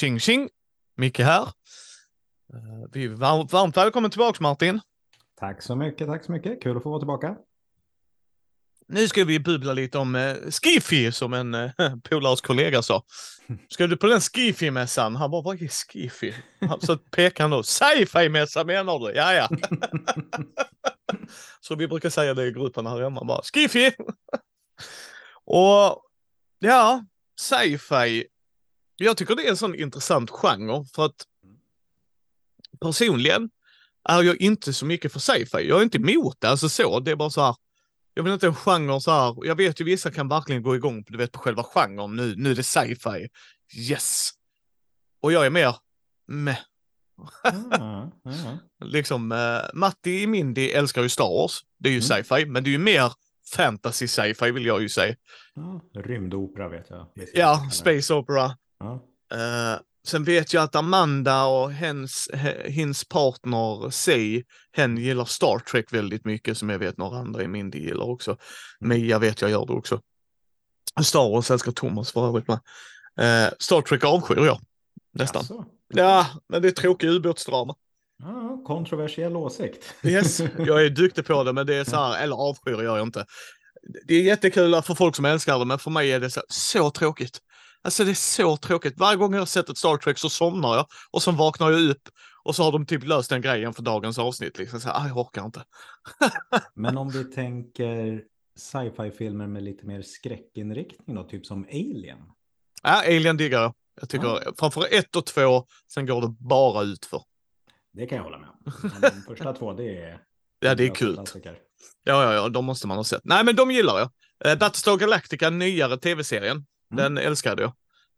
Tjing tjing! Micke här. Eh, Vi är varmt, varmt välkommen tillbaka Martin. Tack så mycket, tack så mycket. Kul att få vara tillbaka. Nu ska vi bubbla lite om eh, Skiffy som en eh, polares kollega sa. Ska du på den Skiffy-mässan? Han bara, vad är Skiffy? Så pekar han då, sci-fi-mässa menar du? Ja, ja. Så vi brukar säga det i gruppen här hemma bara, Skiffy! Och ja, sci-fi. Jag tycker det är en sån intressant genre för att personligen är jag inte så mycket för sci-fi. Jag är inte emot det, alltså så. Det är bara så här. Jag vill inte en genre så här. Jag vet ju vissa kan verkligen gå igång på, du vet, på själva genren. Nu, nu är det sci-fi. Yes. Och jag är mer med. Ah, ah. Liksom, uh, Matti i Mindy älskar ju Star Wars. Det är ju Mm. sci-fi, men det är ju mer fantasy sci-fi vill jag ju säga. Ah, rymdopera vet jag. Ja, space opera. Eh, sen vet jag att Amanda och hens, he- hennes partner Si, hen gillar Star Trek väldigt mycket som jag vet några andra i Mindy gillar också. Mia vet jag gör det också. Star Wars älskar Thomas för övrigt med. Eh, Star Trek avskyr jag nästan. Jaså? Ja, men det är tråkig ubåtsdrama. Ah, kontroversiell åsikt. Yes, jag är duktig på det, men det är så här, eller avskyr gör jag inte. Det är jättekul för folk som älskar det, men för mig är det så, så tråkigt. Alltså det är så tråkigt. Varje gång jag har sett ett Star Trek så somnar jag och sen vaknar jag upp och så har de typ löst den grejen för dagens avsnitt. Liksom så här, "Ah, jag orkar inte. Men om vi tänker sci-fi-filmer med lite mer skräckinriktning då, typ som Alien. Ja, Alien diggar jag. Jag tycker framför ett och två, sen går det bara ut för. Det kan jag hålla med om. De första två, det är... Ja, det är kul. klassiker. Ja, ja, ja, de måste man ha sett. Nej, men de gillar jag. Eh, Battlestar Galactica, nyare tv-serien, den älskade jag.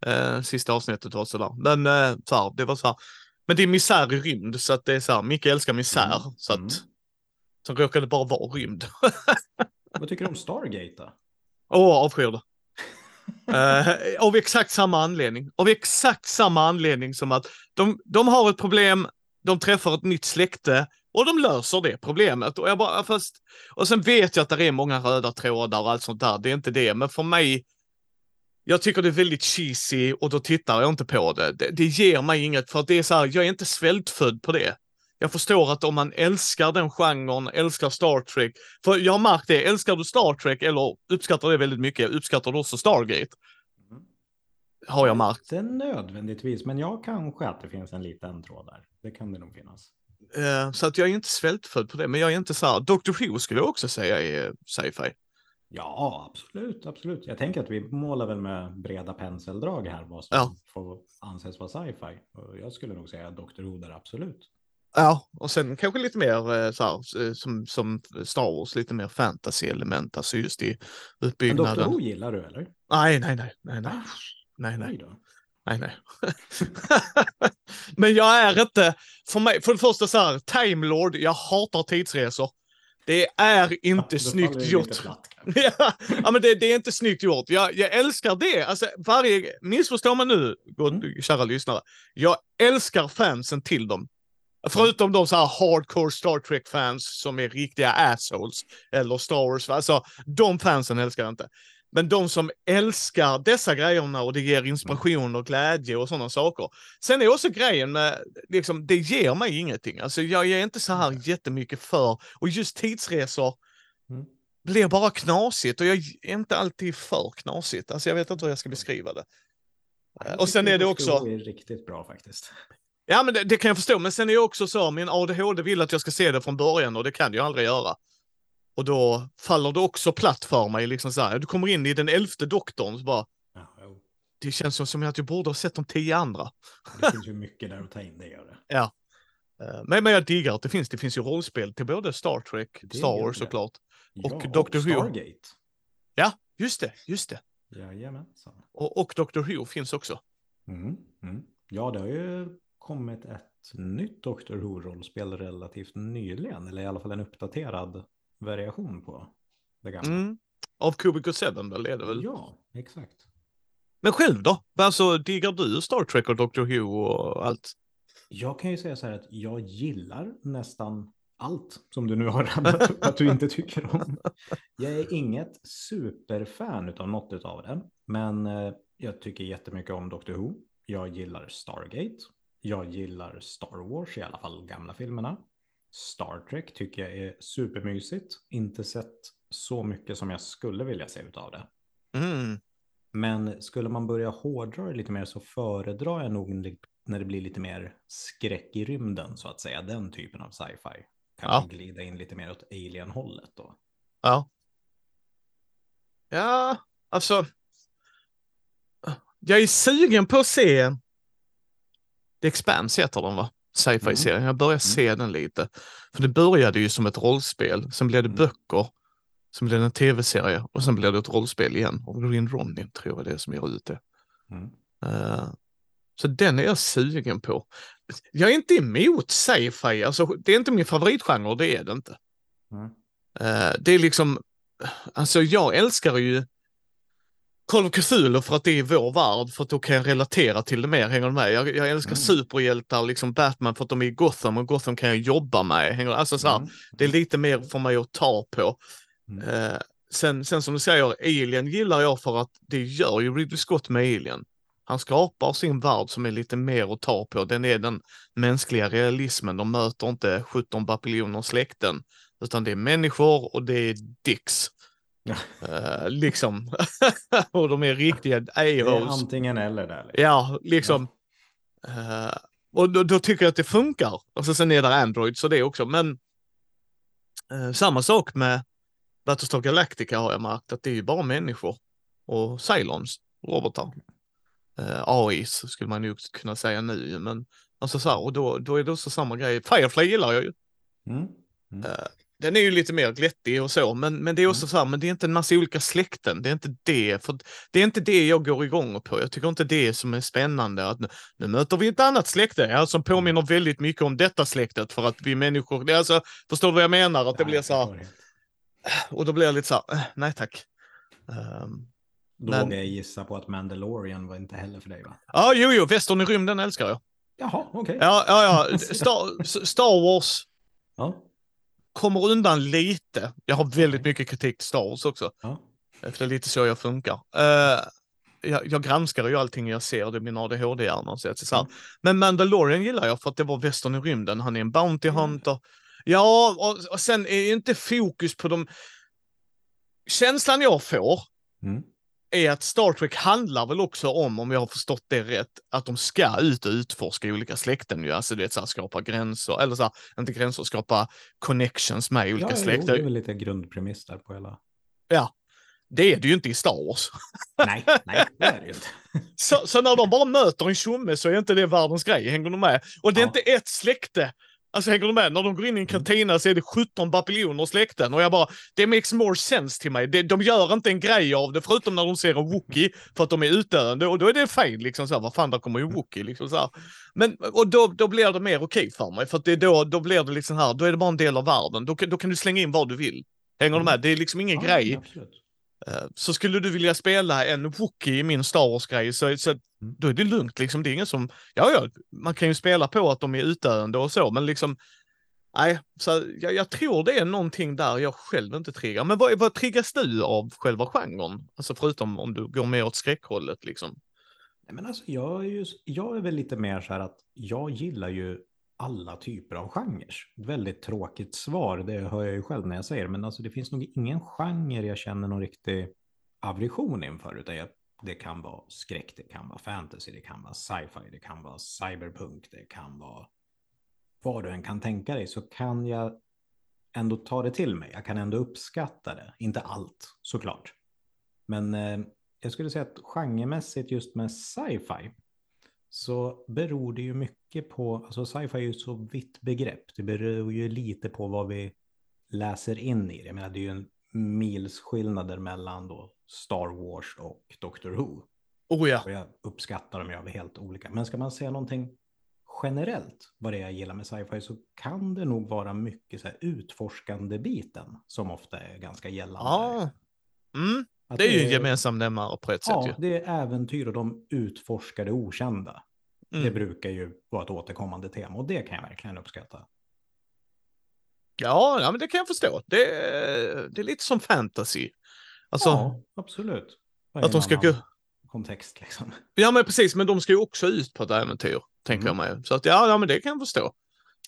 Eh, sista avsnittet var sådär. Men eh, så här, det var så här. Men det är misär i rymd, så att det är så här, Micke älskar misär. Mm, Så att, mm. råkar det bara vara rymd. Vad tycker du om Stargate då? Åh, avskyr det. Eh, av exakt samma anledning. Av exakt samma anledning som att de, de har ett problem, de träffar ett nytt släkte och de löser det problemet. Och, jag bara, fast, och sen vet jag att det är många röda trådar och allt sånt där, det är inte det. Men för mig, jag tycker det är väldigt cheesy och då tittar jag inte på det. Det, det ger mig inget, för att det är så här, jag är inte svältfödd på det. Jag förstår att om man älskar den genren, älskar Star Trek, för jag har märkt det, älskar du Star Trek eller uppskattar det väldigt mycket, uppskattar du också Stargate? Mm. Har jag märkt. Inte nödvändigtvis, men jag kanske att det finns en liten tråd där. Det kan det nog finnas. Eh, så att jag är inte svältfödd på det, men jag är inte så här, Doctor Who skulle jag också säga är sci-fi. Ja, absolut, absolut. Jag tänker att vi målar väl med breda penseldrag här vad som Ja. får anses vara sci-fi. Jag skulle nog säga Dr. Who där, absolut. Ja, och sen kanske lite mer eh, så här, eh, som, som Star Wars, lite mer fantasy-element, alltså just i Men Dr. Who gillar du eller? Nej, nej, nej, nej, nej, Va? nej, nej. Nej, nej. Men jag är inte, för mig, för det första så här, Time Lord, jag hatar tidsresor. Det är inte Då snyggt det gjort. platt, ja, ja, men det, det är inte snyggt gjort. Jag, jag älskar det. Alltså, varje, missförstå mig nu, god, Mm. kära lyssnare. Jag älskar fansen till dem. Förutom de så här hardcore Star Trek-fans som är riktiga assholes. Eller Star Wars. Alltså, de fansen älskar jag inte. Men de som älskar dessa grejerna och det ger inspiration och glädje och sådana saker. Sen är också grejen med, liksom, det ger mig ingenting. Alltså jag är inte så här jättemycket för, och just tidsresor Mm. blir bara knasigt och jag är inte alltid för knasigt. Alltså jag vet inte hur jag ska beskriva det. Och sen är det också- Who är riktigt bra faktiskt. Ja, men det, det kan jag förstå. Men sen är det också så, min ADHD vill att jag ska se det från början och det kan jag aldrig göra. Och då faller det också platt för mig. Liksom så här. Du kommer in i den elfte doktorn så bara, Ja, det känns som- att jag borde ha sett de tio andra. det finns ju mycket där att ta in, det gör det. Eh, Men, men jag diggar att det finns. Det finns ju rollspel till både Star Trek, Det Star Wars såklart. Ja, Och Dr. Who. Stargate. Ja, just det, just det. Jajamensan. Och, och Dr. Who finns också. Mm, mm. Ja, det har ju kommit ett nytt Dr. Who-rollspel relativt nyligen, eller i alla fall en uppdaterad variation på det gamla. Mm. Av Cubicle 7 väl, är det väl? Ja, exakt. Men själv då? Alltså, diggar du Star Trek och Dr. Who och allt? Jag kan ju säga så här att jag gillar nästan allt som du nu har rabblat upp att du inte tycker om. Jag är inget superfan av något av det, men eh, jag tycker jättemycket om Dr. Who. Jag gillar Stargate. Jag gillar Star Wars, i alla fall gamla filmerna. Star Trek tycker jag är supermysigt. Inte sett så mycket som jag skulle vilja se av det. Mm. Men skulle man börja hårdra det lite mer så föredrar jag nog när det blir lite mer skräck i rymden så att säga. Den typen av sci-fi. Kanske ja. glida in lite mer åt alien-hållet då. Ja. Ja, alltså. Jag är sugen på att se. The Expanse heter den va? Sci-fi-serien. Mm. Jag börjar mm. se den lite. För det började ju som ett rollspel. Sen blev det mm. böcker. Sen blev det en tv-serie och sen blev det ett rollspel igen. Och Green Ronin tror jag det är som ger ut det. Mm. Uh, så den är jag sugen på. Jag är inte emot sci-fi, alltså det är inte min favoritgenre, det är det inte. Mm. Uh, det är liksom, alltså jag älskar ju Call of Cthulhu för att det är vår värld, för att då kan jag relatera till det mer, hänger du med? Jag, jag älskar mm. superhjältar, liksom Batman, för att de är i Gotham och Gotham kan jag jobba med. Hänger, alltså så här, mm. Det är lite mer för mig att ta på. Mm. Uh, sen, sen som du säger, Alien gillar jag för att det gör ju Ridley Scott med Alien. Han skapar sin värld som är lite mer att ta på. Den är den mänskliga realismen. De möter inte 17 bapiljoner släkten, utan det är människor och det är dicks. Uh, liksom. och de är riktiga a Antingen eller där. Liksom. Ja, liksom. Uh, och då, då, tycker jag att det funkar. Alltså sen är det Android så det också, men uh, samma sak med Battlestar Galactica har jag märkt att det är ju bara människor och Cylons, robotar eh, AI skulle man ju kunna säga nu, men alltså så här, och då, då är det också samma grej. Firefly gillar jag ju. Mm. Mm. Eh, den är ju lite mer glättig och så, men, men det är också mm. så här, men det är inte en massa olika släkten. Det är inte det, för det är inte det jag går igång på. Jag tycker inte det som är spännande. Att nu, nu möter vi ett annat släkte ja, som påminner väldigt mycket om detta släktet för att vi människor, det är alltså, förstår du vad jag menar? Att det blir så här, och då blir jag lite så här, eh, nej tack. Um, då men... vågar jag gissa på att Mandalorian var inte heller för dig va? Ja, jo, jo, västern i rymden älskar jag. Jaha, okej. Okay. Ja, ja, ja. Star, Star Wars ja. Kommer undan lite. Jag har väldigt mycket kritik till Star Wars också. Ja. För det är lite så jag funkar. Uh, jag, jag granskar ju allting jag ser, det är min ADHD-hjärna. Så så mm. Men Mandalorian gillar jag för att det var västern i rymden. Han är en Bounty Hunter. Ja, och, och sen är inte fokus på de... Känslan jag får mm är att Star Trek handlar väl också om, om jag har förstått det rätt, att de ska ut och utforska olika släkten ju. Alltså det är skapa gränser, eller så här, inte gränser, skapa connections med olika ja, släkter. Jo, det är väl lite grundpremiss där på hela. Ja, det är det ju inte i Star Wars. nej, nej, det är det ju inte. så, så, när de bara möter en tjomme så är inte det världens grej, hänger du med? Och det är ja. inte ett släkte Alltså hänger du med? När de går in i en mm. kantina så är det 17 bapiljoner släkten och jag bara, det makes more sense till mig. Det, de gör inte en grej av det förutom när de ser en Wookie för att de är utdöende och då är det fine liksom så här, vad fan, där kommer ju Wookie liksom så här. Men, och då, då blir det mer okej för mig för att det är då, då blir det liksom här, då är det bara en del av världen. Då, då kan du slänga in vad du vill. Hänger du med? Det är liksom ingen ja, grej. Absolut. Eh, så skulle du vilja spela en Wookie i min Star Wars-grej så, så mm. då är det lugnt liksom. Det är ingen som, ja ja, man kan ju spela på att de är utdöende och så, men liksom, nej, så jag, jag tror det är någonting där jag själv inte triggar. Men vad, vad triggas du av själva genren? Alltså förutom om du går mer åt skräckhållet liksom. Nej, men alltså jag är, ju, jag är väl lite mer så här att jag gillar ju alla typer av genrer. Väldigt tråkigt svar, det hör jag ju själv när jag säger men alltså det finns nog ingen genre jag känner någon riktig aversion inför, utan jag, det kan vara skräck, det kan vara fantasy, det kan vara sci-fi, det kan vara cyberpunk, det kan vara vad du än kan tänka dig, så kan jag ändå ta det till mig. Jag kan ändå uppskatta det, inte allt såklart. Men eh, jag skulle säga att genremässigt just med sci-fi så beror det ju mycket på, alltså sci-fi är ju så vitt begrepp. Det beror ju lite på vad vi läser in i det. Jag menar, det är ju en mils skillnader mellan då Star Wars och Doctor Who. Oh ja. Och jag uppskattar dem ju helt olika. Men ska man säga någonting generellt vad det är jag gillar med sci-fi så kan det nog vara mycket så här utforskande biten som ofta är ganska gällande. Ja, mm. Det är ju en gemensam nämnare på ett ja, sätt. Ja, det är äventyr och de utforskar det okända. Mm. Det brukar ju vara ett återkommande tema och det kan jag verkligen uppskatta. Ja, ja men det kan jag förstå. Det, det är lite som fantasy. Alltså, ja, absolut. Att de ska gå... kontext liksom. Ja, men precis, men de ska ju också ut på ett äventyr, tänker Mm. jag mig. Så att ja, ja, men det kan jag förstå.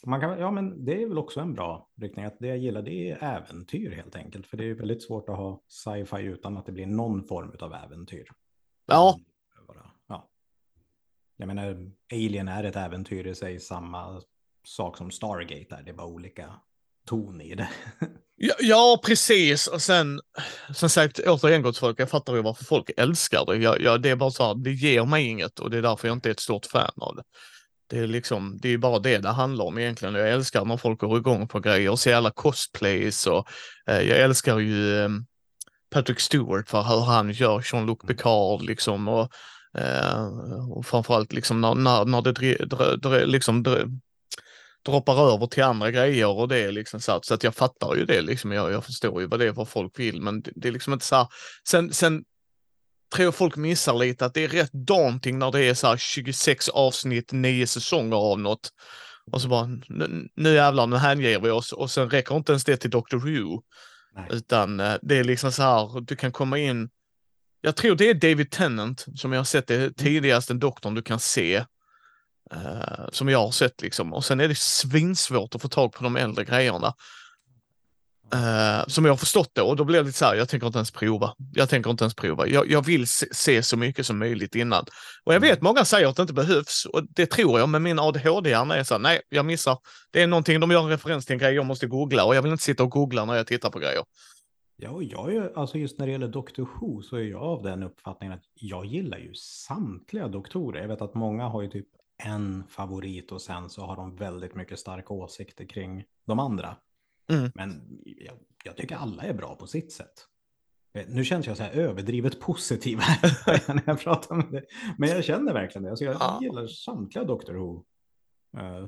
Man kan, ja, men det är väl också en bra riktning. Att det jag gillar det är äventyr helt enkelt. För det är väldigt svårt att ha sci-fi utan att det blir någon form av äventyr. Ja, ja. Jag menar, Alien är ett äventyr i sig, samma sak som Stargate är. Det är bara olika ton i det. Ja, ja, precis. Och sen, som sagt, återigen gott folk, jag fattar ju varför folk älskar det. Jag, jag, det är bara så här, det ger mig inget och det är därför jag inte är ett stort fan av det. Det är liksom, det är bara det det handlar om egentligen. Jag älskar när folk går igång på grejer och ser alla cosplays och eh, jag älskar ju eh, Patrick Stewart för hur han gör Jean-Luc Picard liksom och, eh, och framförallt liksom när, när, när det dri, dr, dr, liksom dr, droppar över till andra grejer och det är liksom så att, så att jag fattar ju det liksom. Jag, jag förstår ju vad det är vad folk vill, men det, det är liksom inte så här. Sen, sen tror folk missar lite att det är rätt daunting när det är så här 26 avsnitt, nio säsonger av något. Och så bara, nu, nu jävlar, nu hänger vi oss och sen räcker inte ens det till Doctor Who. Nej. Utan eh, det är liksom så här, du kan komma in. Jag tror det är David Tennant som jag har sett det tidigaste doktorn du kan se. eh, som jag har sett liksom. Och sen är det svinsvårt att få tag på de äldre grejerna. Eh, som jag har förstått det och då blir det lite så här, jag tänker inte ens prova. Jag tänker inte ens prova. Jag, jag vill se, se så mycket som möjligt innan. Och jag vet många säger att det inte behövs och det tror jag, men min ADHD-hjärna är så här, nej, jag missar. Det är någonting, de gör en referens till en grej jag måste googla och jag vill inte sitta och googla när jag tittar på grejer. Ja, och jag är, alltså just när det gäller Doctor Who så är jag av den uppfattningen att jag gillar ju samtliga doktorer. Jag vet att många har ju typ en favorit och sen så har de väldigt mycket starka åsikter kring de andra. Mm. Men jag, jag tycker alla är bra på sitt sätt. Eh, Nu känns jag så här överdrivet positiv när jag pratar med det. Men jag känner verkligen det. Alltså jag Ja. gillar samtliga Doctor Who. Eh,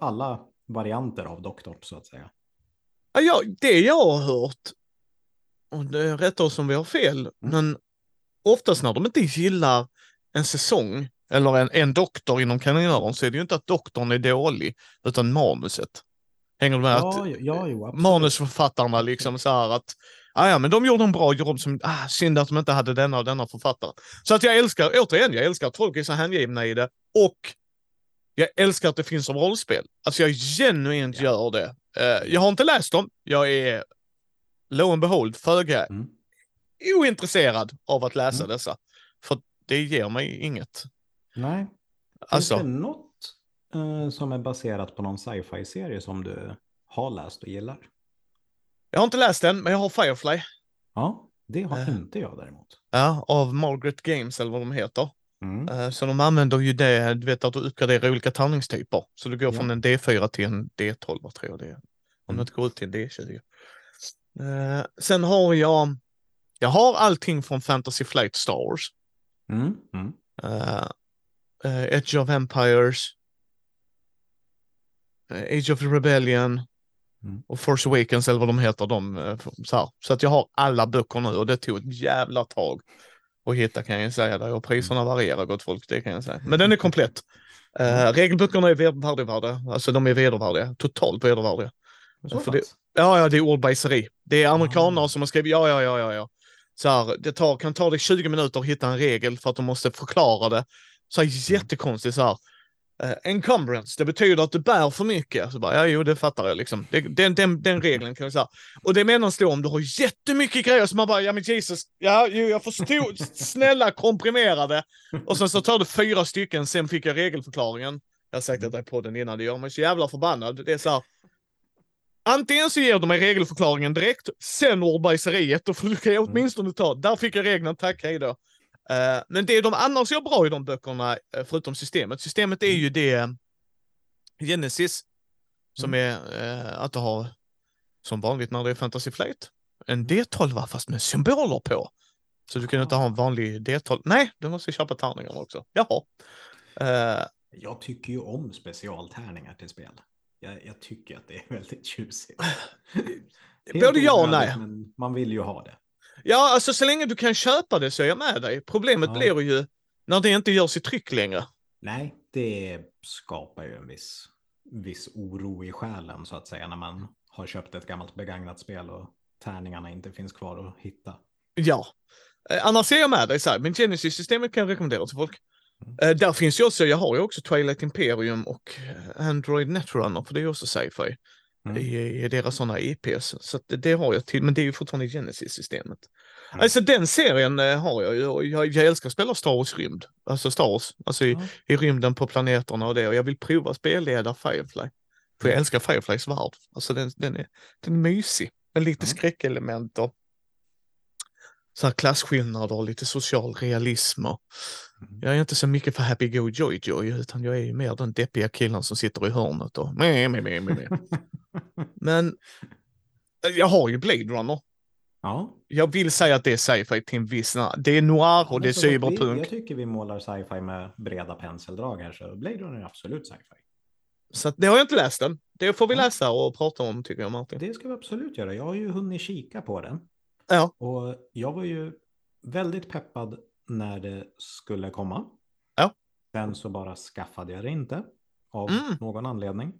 Alla varianter av doktorn så att säga. Ja, det jag har hört, och det rättar oss om vi har fel, men oftast när de inte gillar en säsong eller en, en doktor inom kaninöron så är det ju inte att doktorn är dålig, utan manuset. Hänger du med? Ja, att ja, jo, absolut. manusförfattarna liksom så här att ah, ja, men de gjorde en bra jobb som, ah, synd att de inte hade denna och denna författare. Så att jag älskar, återigen, jag älskar att folk är så hängivna i det och jag älskar att det finns som rollspel. Alltså jag genuint Ja. gör det. Eh, jag har inte läst dem, jag är lo and behold föga Mm. ointresserad av att läsa Mm. dessa. För det ger mig inget. Nej. Alltså, Finns det något som är baserat på någon sci-fi-serie som du har läst och gillar? jag har inte läst den, men jag har Firefly. Ja, det har Eh. inte jag däremot. Ja, av Margaret Games eller vad de heter. Mm. Eh, Så de använder ju det, du vet att du uppgraderar olika tärningstyper. Så du går Ja. från en D4 till en D12 tror jag det är. Om Mm. det inte går ut till en D20. Eh, sen har jag, jag har allting från Fantasy Flight Star Wars. Mm. Mm. Uh, Age of Empires. Eh, Age of Rebellion. Mm. Och Force Awakens eller vad de heter. De, eh, så, så att jag har alla böcker nu och det tog ett jävla tag att hitta kan jag säga. Där. Och priserna varierar gott folk, det kan jag säga. Men den är komplett. Uh, regelböckerna är vedervärdiga, alltså de är vedervärdiga, totalt vedervärdiga. För det-. Ja, ja, det är ordbajseri. Det är amerikaner Ah. som har skrivit, ja, ja, ja, ja, ja. Så här, det tar, kan ta dig 20 minuter att hitta en regel för att de måste förklara det. Så här, jättekonstigt så här. Uh, encumbrance, det betyder att du bär för mycket. Så bara, ja, jo, det fattar jag liksom. Det, den, den, den regeln kan jag säga. Och det menas då om du har jättemycket grejer som man bara, ja men Jesus, ja, jo, jag förstod, snälla komprimera det. Och sen så tar du fyra stycken, sen fick jag regelförklaringen. Jag har sagt detta i podden innan, det gör mig så jävla förbannad. Det är så här, Antingen så ger du mig regelförklaringen direkt, sen ordbajseriet, då får du jag åtminstone ta, där fick jag regeln, tack, hej då. Eh, men det de annars gör bra i de böckerna, eh, förutom systemet, systemet är ju det Genesis, som är eh, att du har, som vanligt när det är Fantasy Flight, en D12 fast med symboler på. Så du kan inte ha en vanlig D12. Nej, du måste köpa tärningar också. Jaha. Eh, Jag tycker ju om specialtärningar till spel. Jag, jag tycker att det är väldigt tjusigt. Både ja och nej. Men man vill ju ha det. Ja, alltså så länge du kan köpa det så är jag med dig. Problemet Ja. blir ju när det inte görs i tryck längre. Nej, det skapar ju en viss, viss oro i själen så att säga när man har köpt ett gammalt begagnat spel och tärningarna inte finns kvar att hitta. Ja. Eh, annars är jag med dig, så här, men Genesis-systemet kan jag rekommendera till folk. Mm. Eh, där finns ju också, jag har ju också Twilight Imperium och eh, Android Netrunner, för det är ju också sci-fi Mm. i, i deras sådana IPs. Så att det, det har jag till, men det är ju fortfarande i Genesis-systemet. Mm. Alltså den serien eh, har jag ju och jag, jag älskar att spela Star Wars rymd, alltså Star Wars, alltså i, Ja. i rymden på planeterna och det och jag vill prova spelleda Firefly. För jag Mm. älskar Fireflys värld, alltså den, den, är, den är mysig med lite Mm. skräckelement och så här klasskillnader och lite social realism. Och Mm. jag är inte så mycket för Happy Go Joy Joy utan jag är ju mer den deppiga killen som sitter i hörnet och meh, meh, meh, meh. Men eh, jag har ju Blade Runner. ja. Jag vill säga att det är sci-fi till en viss. Det är noir och det är vi- cyberpunk. Jag tycker vi målar sci-fi med breda penseldrag här, så Blade Runner är absolut sci-fi. Så att det har jag inte läst än. Det får vi läsa och prata om tycker jag Martin. Det ska vi absolut göra. Jag har ju hunnit kika på den. Ja. Och jag var ju väldigt peppad när det skulle komma. Ja. Sen så bara skaffade jag det inte av Mm. någon anledning.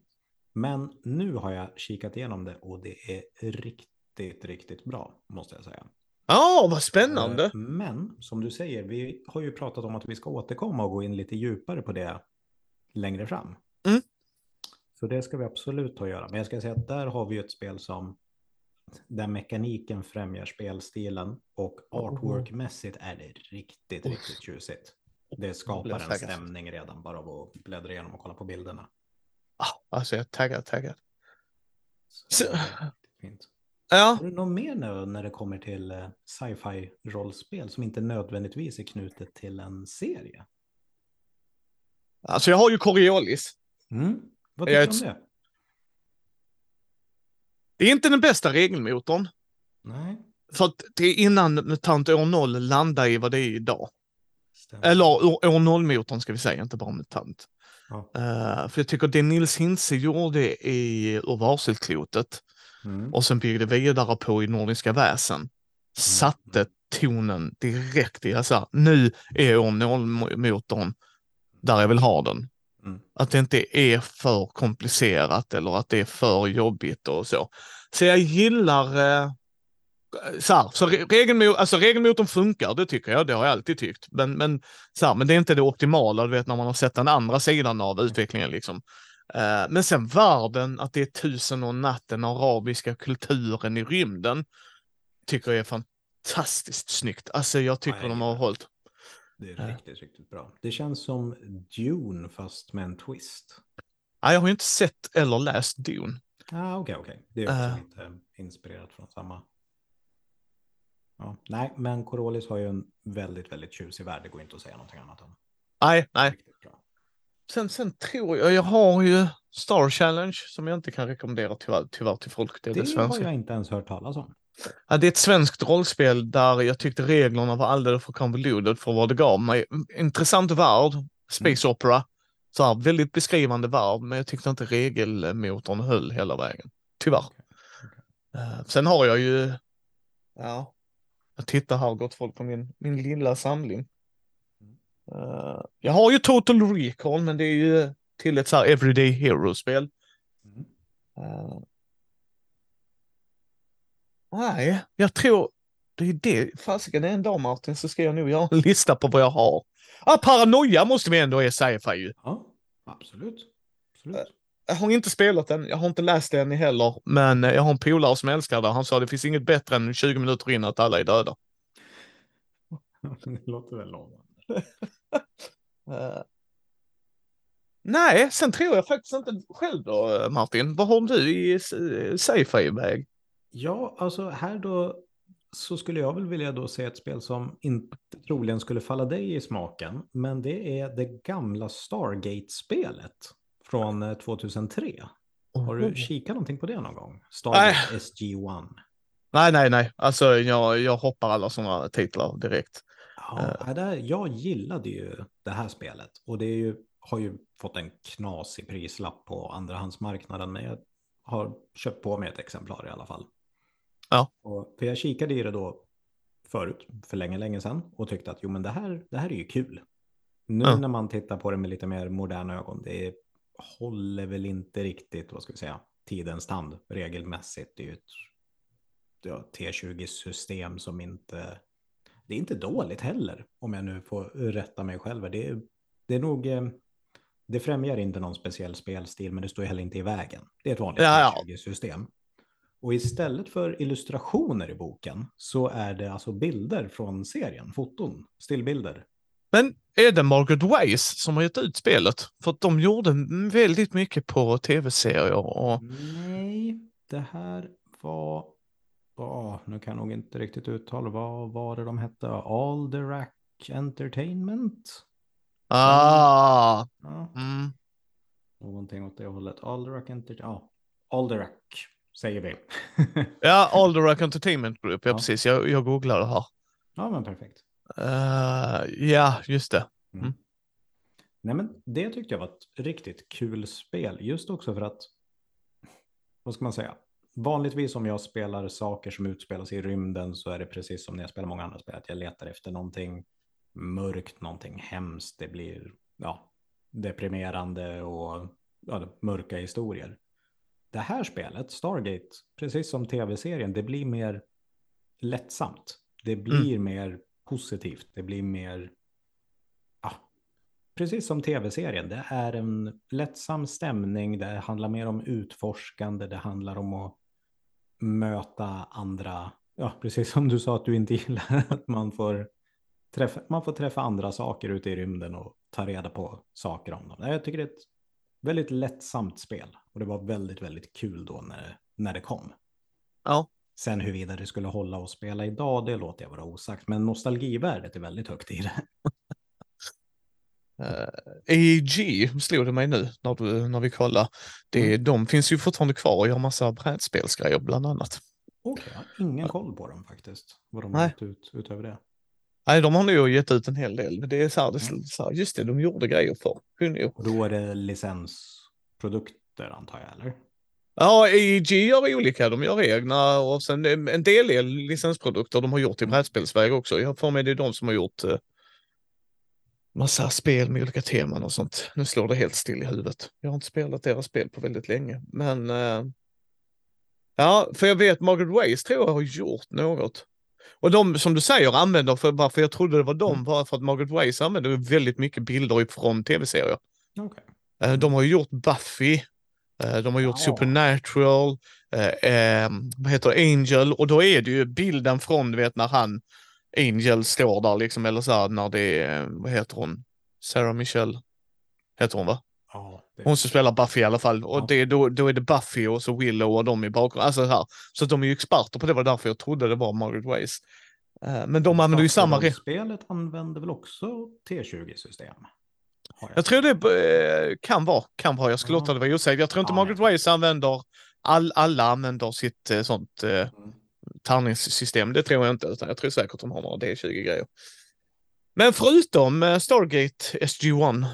Men nu har jag kikat igenom det och det är riktigt, riktigt bra måste jag säga. Ja, vad spännande. Eh, Men som du säger, vi har ju pratat om att vi ska återkomma och gå in lite djupare på det längre fram. Mm. Så det ska vi absolut ta och göra. Men jag ska säga att där har vi ett spel som där mekaniken främjar spelstilen och artworkmässigt är det riktigt, riktigt tjusigt. Det skapar en stämning redan bara av att bläddra igenom och kolla på bilderna. Ah, Alltså jag är taggad, taggad. Så fint. Ja, Har du något mer nu när det kommer till eh, sci-fi rollspel som inte nödvändigtvis är knutet till en serie? alltså jag har ju Coriolis. Mm. Vad tycker du om det? Det är inte den bästa regelmotorn. Nej. För att det är innan MUTANT år 0 landade i vad det är idag. stämmer. Eller år, år 0-motorn ska vi säga, inte bara MUTANT. Ja. Eh, för jag tycker det Nils Hintze gjorde i Ur varselklotet Mm. och sen byggde vidare på i Nordiska väsen satte tonen direkt i, alltså nu är år 0-motorn där jag vill ha den. Mm. Att det inte är för komplicerat eller att det är för jobbigt och så. Så jag gillar eh, så här, så re- regelmo alltså regelmotorn funkar, det tycker jag, det har jag alltid tyckt. Men, men, så här, men det är inte det optimala, du vet när man har sett den andra sidan av utvecklingen liksom. Eh, men sen världen, att det är tusen och natten, arabiska kulturen i rymden, tycker jag är fantastiskt snyggt. Alltså jag tycker jag de har hållit. Det är Ja. riktigt, riktigt bra. Det känns som Dune fast med en twist. Nej, jag har ju inte sett eller läst Dune. Ah, Okej, okej. Det är också Eh. lite inspirerat från samma. Ja, nej, men Corolis har ju en väldigt, väldigt tjusig värld. Det går inte att säga någonting annat om. Nej, nej. Sen, sen tror jag, jag har ju Star Challenge som jag inte kan rekommendera tyvärr, tyvärr till folk. Det det, har jag inte ens hört talas om. Ja, det är ett svenskt rollspel där jag tyckte reglerna var alldeles för convoluted för vad det gav mig. Intressant värld, Space Opera. Så här, väldigt beskrivande värld, men jag tyckte inte regelmotorn höll hela vägen. Tyvärr. Eh, sen har jag ju, ja, jag tittar här gott folk på min, min lilla samling. Eh, jag har ju Total Recall, men det är ju till ett så här Everyday Hero-spel. Mm. Eh, nej, jag tror det är det. Fasiken, en dag Martin så ska jag nog göra en lista på vad jag har. Ah, Paranoia måste vi ändå sci-fi ju. Ja, absolut. absolut. Jag har inte spelat den, jag har inte läst den heller, men eh, jag har en polare som älskar det. Han sa det finns inget bättre än 20 minuter in att alla är döda. det låter väl lovande. Eh, nej, sen tror jag faktiskt inte själv då, eh, Martin. Vad har du i eh, sci-fi-väg? Ja, alltså här då så skulle jag väl vilja då se ett spel som inte troligen skulle falla dig i smaken. Men det är det gamla Stargate-spelet från eh, 2003. Har du kikat någonting på det någon gång? Stargate SG-1. Nej, nej, nej. Alltså jag, jag hoppar alla sådana titlar direkt. Ja, där, jag gillade ju det här spelet och det ju, har ju fått en knasig prislapp på andrahandsmarknaden men jag har köpt på mig ett exemplar i alla fall. Ja. Och, för jag kikade i det då förut, för länge, länge sedan, och tyckte att jo, men det här, det här är ju kul. Nu ja. när man tittar på det med lite mer moderna ögon, det håller väl inte riktigt, vad ska vi säga, tidens tand regelmässigt. Det är ju ett ja, T20-system som inte... Det är inte dåligt heller, om jag nu får rätta mig själv. Det, det är nog... Eh, det främjar inte någon speciell spelstil, men det står heller inte i vägen. Det är ett vanligt ja, T20-system. Och istället för illustrationer i boken så är det alltså bilder från serien, foton, stillbilder. Men är det Margaret Weiss som har gett ut spelet? För att de gjorde väldigt mycket på tv-serier och... Nej, det här var... Oh, nu kan jag nog inte riktigt uttala vad var det de hette. Alderac Entertainment? Ah! Ja, Mm. någonting åt det hållet. Alderac Entertainment. Ja, Alderac säger vi. Ja, Alderac Entertainment Group, ja, Ja. precis. Jag, jag googlade här. ja, men perfekt. Eh, ja, just det. Nej, men det tyckte jag var ett riktigt kul spel. Just också för att, vad ska man säga? Vanligtvis om jag spelar saker som utspelar sig i rymden så är det precis som när jag spelar många andra spel. Att jag letar efter någonting mörkt, någonting hemskt. Det blir ja, deprimerande och ja, mörka historier. Det här spelet, Stargate, precis som tv-serien, det blir mer lättsamt. Det blir mer positivt. Det blir mer ja, precis som tv-serien. Det är en lättsam stämning. Det handlar mer om utforskande. Det handlar om att möta andra. Ja, precis som du sa att du inte gillar att man får träffa, man får träffa andra saker ute i rymden och ta reda på saker om dem. Jag tycker det är ett väldigt lättsamt spel och det var väldigt, väldigt kul då när, när det kom. Ja. Sen huruvida det skulle hålla och spela idag, det låter jag vara osagt. Men nostalgivärdet är väldigt högt i det. Uh, AEG slog det mig nu när, du, när vi kollade. Det, Mm. De finns ju fortfarande kvar och gör massa brädspelsgrejer bland annat. Okej, har ingen koll på dem faktiskt. Vad de har ut utöver det. Nej, de har nog gett ut en hel del. Men det är så här, det, är så här just det, de gjorde grejer för. Då är det licensprodukter antar jag, eller? Ja, AEG gör olika. De gör egna och sen en del är licensprodukter de har gjort i Mm. brädspelsväg också. Jag får med det är de som har gjort eh, massa spel med olika teman och sånt. Nu slår det helt still i huvudet. Jag har inte spelat deras spel på väldigt länge, men eh, ja, för jag vet Margaret Weiss tror jag har gjort något. Och de som du säger använder, för, varför jag trodde det var dem, Mm. var för att Margaret Weiss använder väldigt mycket bilder från tv-serier. Okej. Eh, De har ju gjort Buffy, eh, de har gjort Ja. Supernatural, eh, vad heter Angel och då är det ju bilden från, du vet när han, Angel står där liksom, eller så här när det är, vad heter hon, Sarah Michelle, heter hon va? Hon som spelar Buffy i alla fall. Och det, då, då är det Buffy och så Willow och de i bakgrunden. Alltså så här. Så de är ju experter på det, var därför jag trodde det var Margaret Weiss. Eh, Men de använder ju samma... Spelet använder väl också T20-system? Har Jag tror det eh, kan vara, kan vara. Jag skulle Ja. låta det vara osäkert. Jag tror inte Ja, Margaret. Weiss använder, all, alla använder sitt eh, sånt eh, Mm. tärningssystem. Det tror jag inte, utan jag tror säkert de har några D20-grejer. Men förutom Stargate SG-1,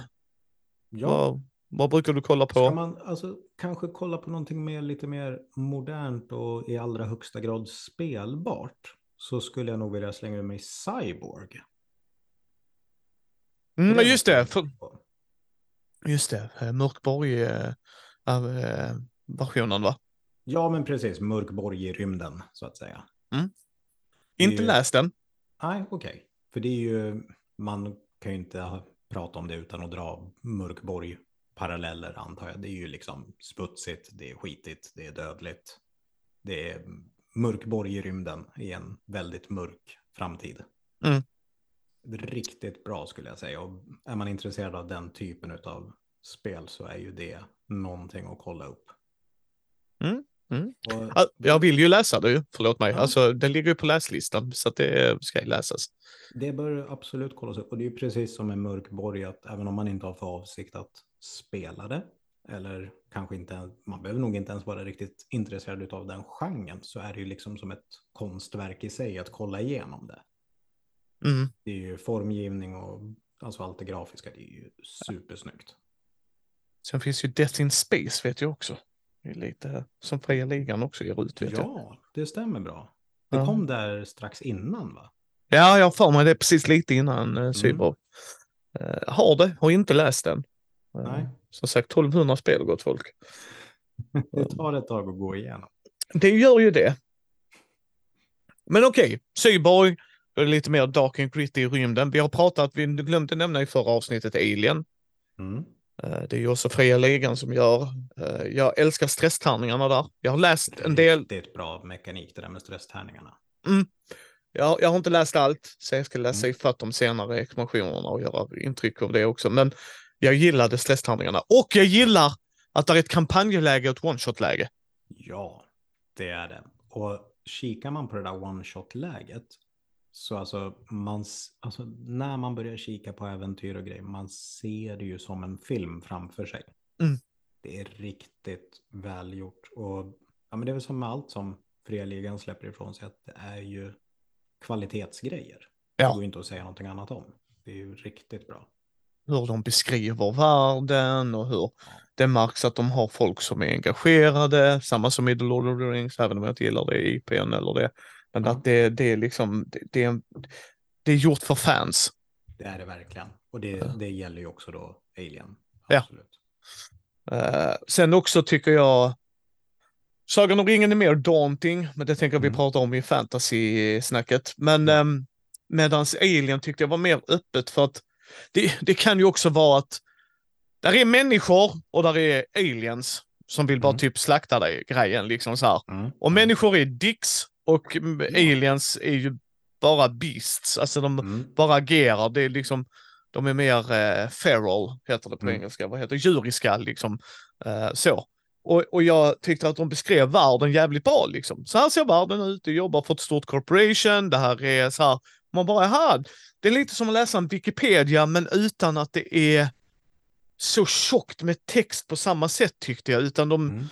Ja, vad, vad brukar du kolla ska på? man alltså, kanske kolla på någonting mer, lite mer modernt och i allra högsta grad spelbart så skulle jag nog vilja slänga ur mig Cyborg. Mm, är just det, för, just det. eh, Mörkborg eh, eh, va? Ja, men precis. Mörkborg i rymden, så att säga. Är Inte ju- läst den. Nej, okej. För det är ju, man kan ju inte prata om det utan att dra Mörkborg paralleller antar jag. Det är ju liksom smutsigt, det är skitigt, det är dödligt. Det är Mörkborg i rymden i en väldigt mörk framtid. Mm. Riktigt bra skulle jag säga. Och är man intresserad av den typen av spel så är ju det någonting att kolla upp. Mm, mm. Och, Jag vill ju läsa det förlåt mig. Ja. Alltså, den ligger ju på läslistan så att det ska ju läsas. Det bör absolut kollas upp och det är ju precis som med Mörkborg att även om man inte har för avsikt att spela det eller kanske inte, man behöver nog inte ens vara riktigt intresserad av den genren så är det ju liksom som ett konstverk i sig att kolla igenom det. Mm. Det är ju formgivning och alltså allt det grafiska, det är ju supersnyggt. Sen finns ju Death in Space vet jag också. Det är lite som fria ligan också ger ut vet jag. Ja, det stämmer bra. Det Ja. kom där strax innan va? Ja, jag har för mig det precis lite innan uh, Cyborg. Eh, har det, har inte läst den. Eh, Nej. Som sagt 1200 spel gott folk. Det tar ett tag att gå igenom. Det gör ju det. Men okej, Cyborg. Är det lite mer dark and gritty i rymden. Vi har pratat, vi glömde nämna i förra avsnittet Alien. Mm. Eh, Det är ju också fria ligan som gör. Eh, Jag älskar stresstärningarna där. Jag har läst en del. Det är ett bra mekanik det där med stresstärningarna. Jag, jag har inte läst allt, så jag ska läsa Mm. ifatt de senare expansionerna och göra intryck av det också. Men jag gillade stresstärningarna. Och jag gillar att det är ett kampanjläge och ett one-shot-läge. Ja, det är det. Och kikar man på det där one-shot-läget så alltså, man, alltså när man börjar kika på äventyr och grejer, man ser det ju som en film framför sig. Mm. Det är riktigt välgjort. Och ja, men det är väl som med allt som Fria släpper ifrån sig, att det är ju kvalitetsgrejer. Ja. Det går ju inte att säga någonting annat om. Det är ju riktigt bra. Hur de beskriver världen och hur det märks att de har folk som är engagerade. Samma som i The Lord of the Rings, även om jag inte gillar det i IPn eller det. Men att det, det är liksom, det, är, det är gjort för fans. Det är det verkligen. Och det, det gäller ju också då Alien. Ja. Absolut. Eh, sen också tycker jag Sagan om ringen är mer daunting, men det tänker jag vi Mm. prata om i fantasy-snacket. Men um, medans Alien tyckte jag var mer öppet för att det, det kan ju också vara att där är människor och där är aliens som vill bara Mm. typ slakta dig, grejen liksom så här. Mm. Och Mm. människor är dicks och aliens är ju bara beasts, alltså de Mm. bara agerar. Det är liksom, de är mer eh, feral, heter det på Mm. engelska, vad heter? Djuriska liksom. Eh, så. Och, och jag tyckte att de beskrev världen jävligt bra liksom. Så här ser världen ut, du jobbar för ett stort corporation, det här är så här. Man bara, aha, det är lite som att läsa en Wikipedia men utan att det är så tjockt med text på samma sätt tyckte jag, utan de, Mm.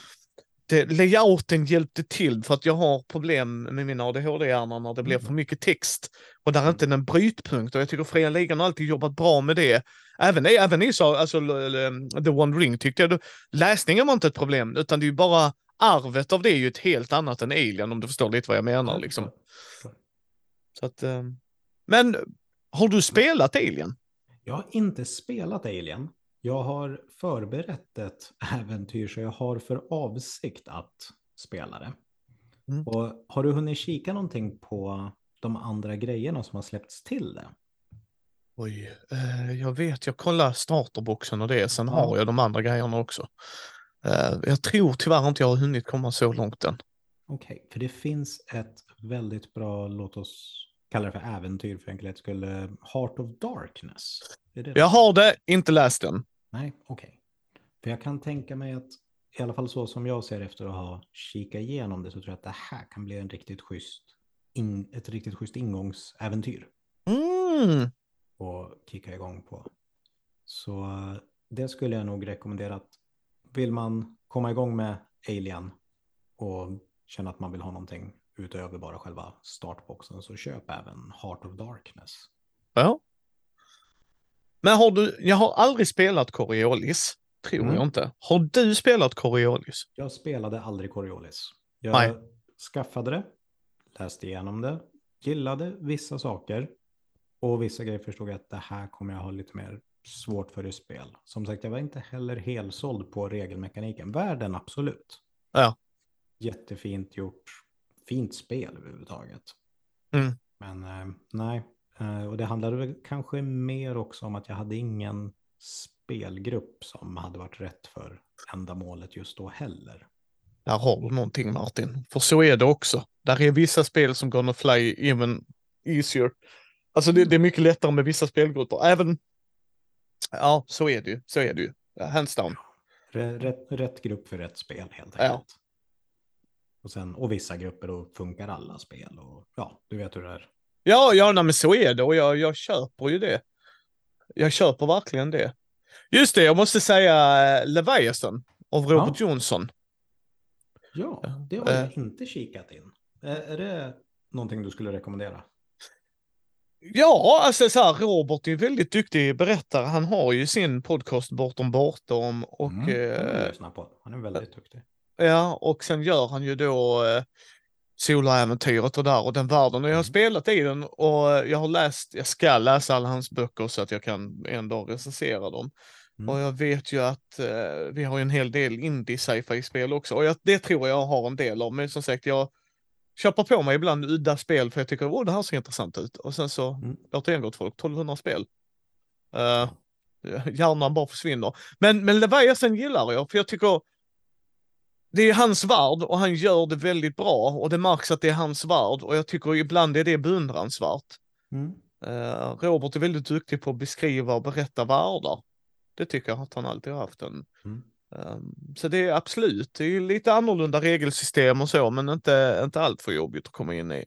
det, layouten hjälpte till för att jag har problem med min ADHD-hjärna när det blir Mm. för mycket text och där är inte en brytpunkt och jag tycker Fria Ligan har alltid jobbat bra med det. Även, även i så, alltså, l- The One Ring tyckte jag, läsningen var inte ett problem utan det är ju bara arvet av det är ju ett helt annat än Alien om du förstår lite vad jag menar liksom. Så att, eh, men har du spelat Alien? Jag har inte spelat Alien. Jag har förberett ett äventyr så jag har för avsikt att spela det. Mm. Och har du hunnit kika någonting på de andra grejerna som har släppts till det? Oj, eh, jag vet, jag kollar starterboxen och det, sen Ja. har jag de andra grejerna också. Eh, jag tror tyvärr inte jag har hunnit komma så långt än. Okej, för det finns ett väldigt bra, låt oss kalla det för äventyr för enkelhets skull, eh, Heart of Darkness. Är det Jag har det, inte läst den. Nej, okej. För jag kan tänka mig att, i alla fall så som jag ser efter att ha kikat igenom det, så tror jag att det här kan bli en riktigt schysst, in, ett riktigt schysst ingångsäventyr Mm. att kicka igång på. Så eh, det skulle jag nog rekommendera att vill man komma igång med Alien och känna att man vill ha någonting utöver bara själva startboxen så köp även Heart of Darkness. Ja. Men har du, jag har aldrig spelat Coriolis, tror Mm. jag inte. Har du spelat Coriolis? Jag spelade aldrig Coriolis. Jag Nej. skaffade det, läste igenom det, gillade vissa saker och vissa grejer förstod jag att det här kommer jag ha lite mer svårt för i spel. Som sagt, jag var inte heller helsåld på regelmekaniken. Världen, absolut. Ja. Jättefint gjort. Fint spel överhuvudtaget. Mm. Men eh, nej, Eh, och det handlade väl kanske mer också om att jag hade ingen spelgrupp som hade varit rätt för ändamålet just då heller. Där har du någonting Martin, för så är det också. Där är vissa spel som gonna fly even easier. Alltså det, det är mycket lättare med vissa spelgrupper, även... Ja, så är det ju, så är det ju. Hands down. Rä- Rätt, rätt grupp för rätt spel helt Ja. Och, sen, och vissa grupper då funkar alla spel. Och, ja, du vet hur det är. Ja, ja, nej, men så är det och jag, jag köper ju det. Jag köper verkligen det. Just det, jag måste säga eh, Leviathan av Robert. Ja, Ja, det har jag eh. inte kikat in. Är, är det någonting du skulle rekommendera? Ja, alltså så här, Robert är ju väldigt duktig berättare. Han har ju sin podcast Bortom Bortom och, Mm, eh. Han är väldigt duktig. Ja, och sen gör han ju då eh, soloäventyret och där och den världen. Och jag har Mm. spelat i den och jag har läst, jag ska läsa alla hans böcker så att jag kan en dag recensera dem. Mm. Och jag vet ju att eh, vi har ju en hel del indie sci-fi spel också och jag, det tror jag har en del av. Men som sagt, jag, köper på mig ibland udda spel för jag tycker oh, det här ser intressant ut. Och sen så, Mm. återigen gott folk, 1200 spel. Uh, hjärnan bara försvinner. Men, men Leviathan gillar jag, för jag tycker det är hans värld och han gör det väldigt bra och det märks att det är hans värld och jag tycker ibland är det beundransvärt. Mm. Eh, Robert är väldigt duktig på att beskriva och berätta världar. Det tycker jag att han alltid har haft. En, Mm. ehm, så det är absolut, det är lite annorlunda regelsystem och så, men inte, inte allt för jobbigt att komma in i.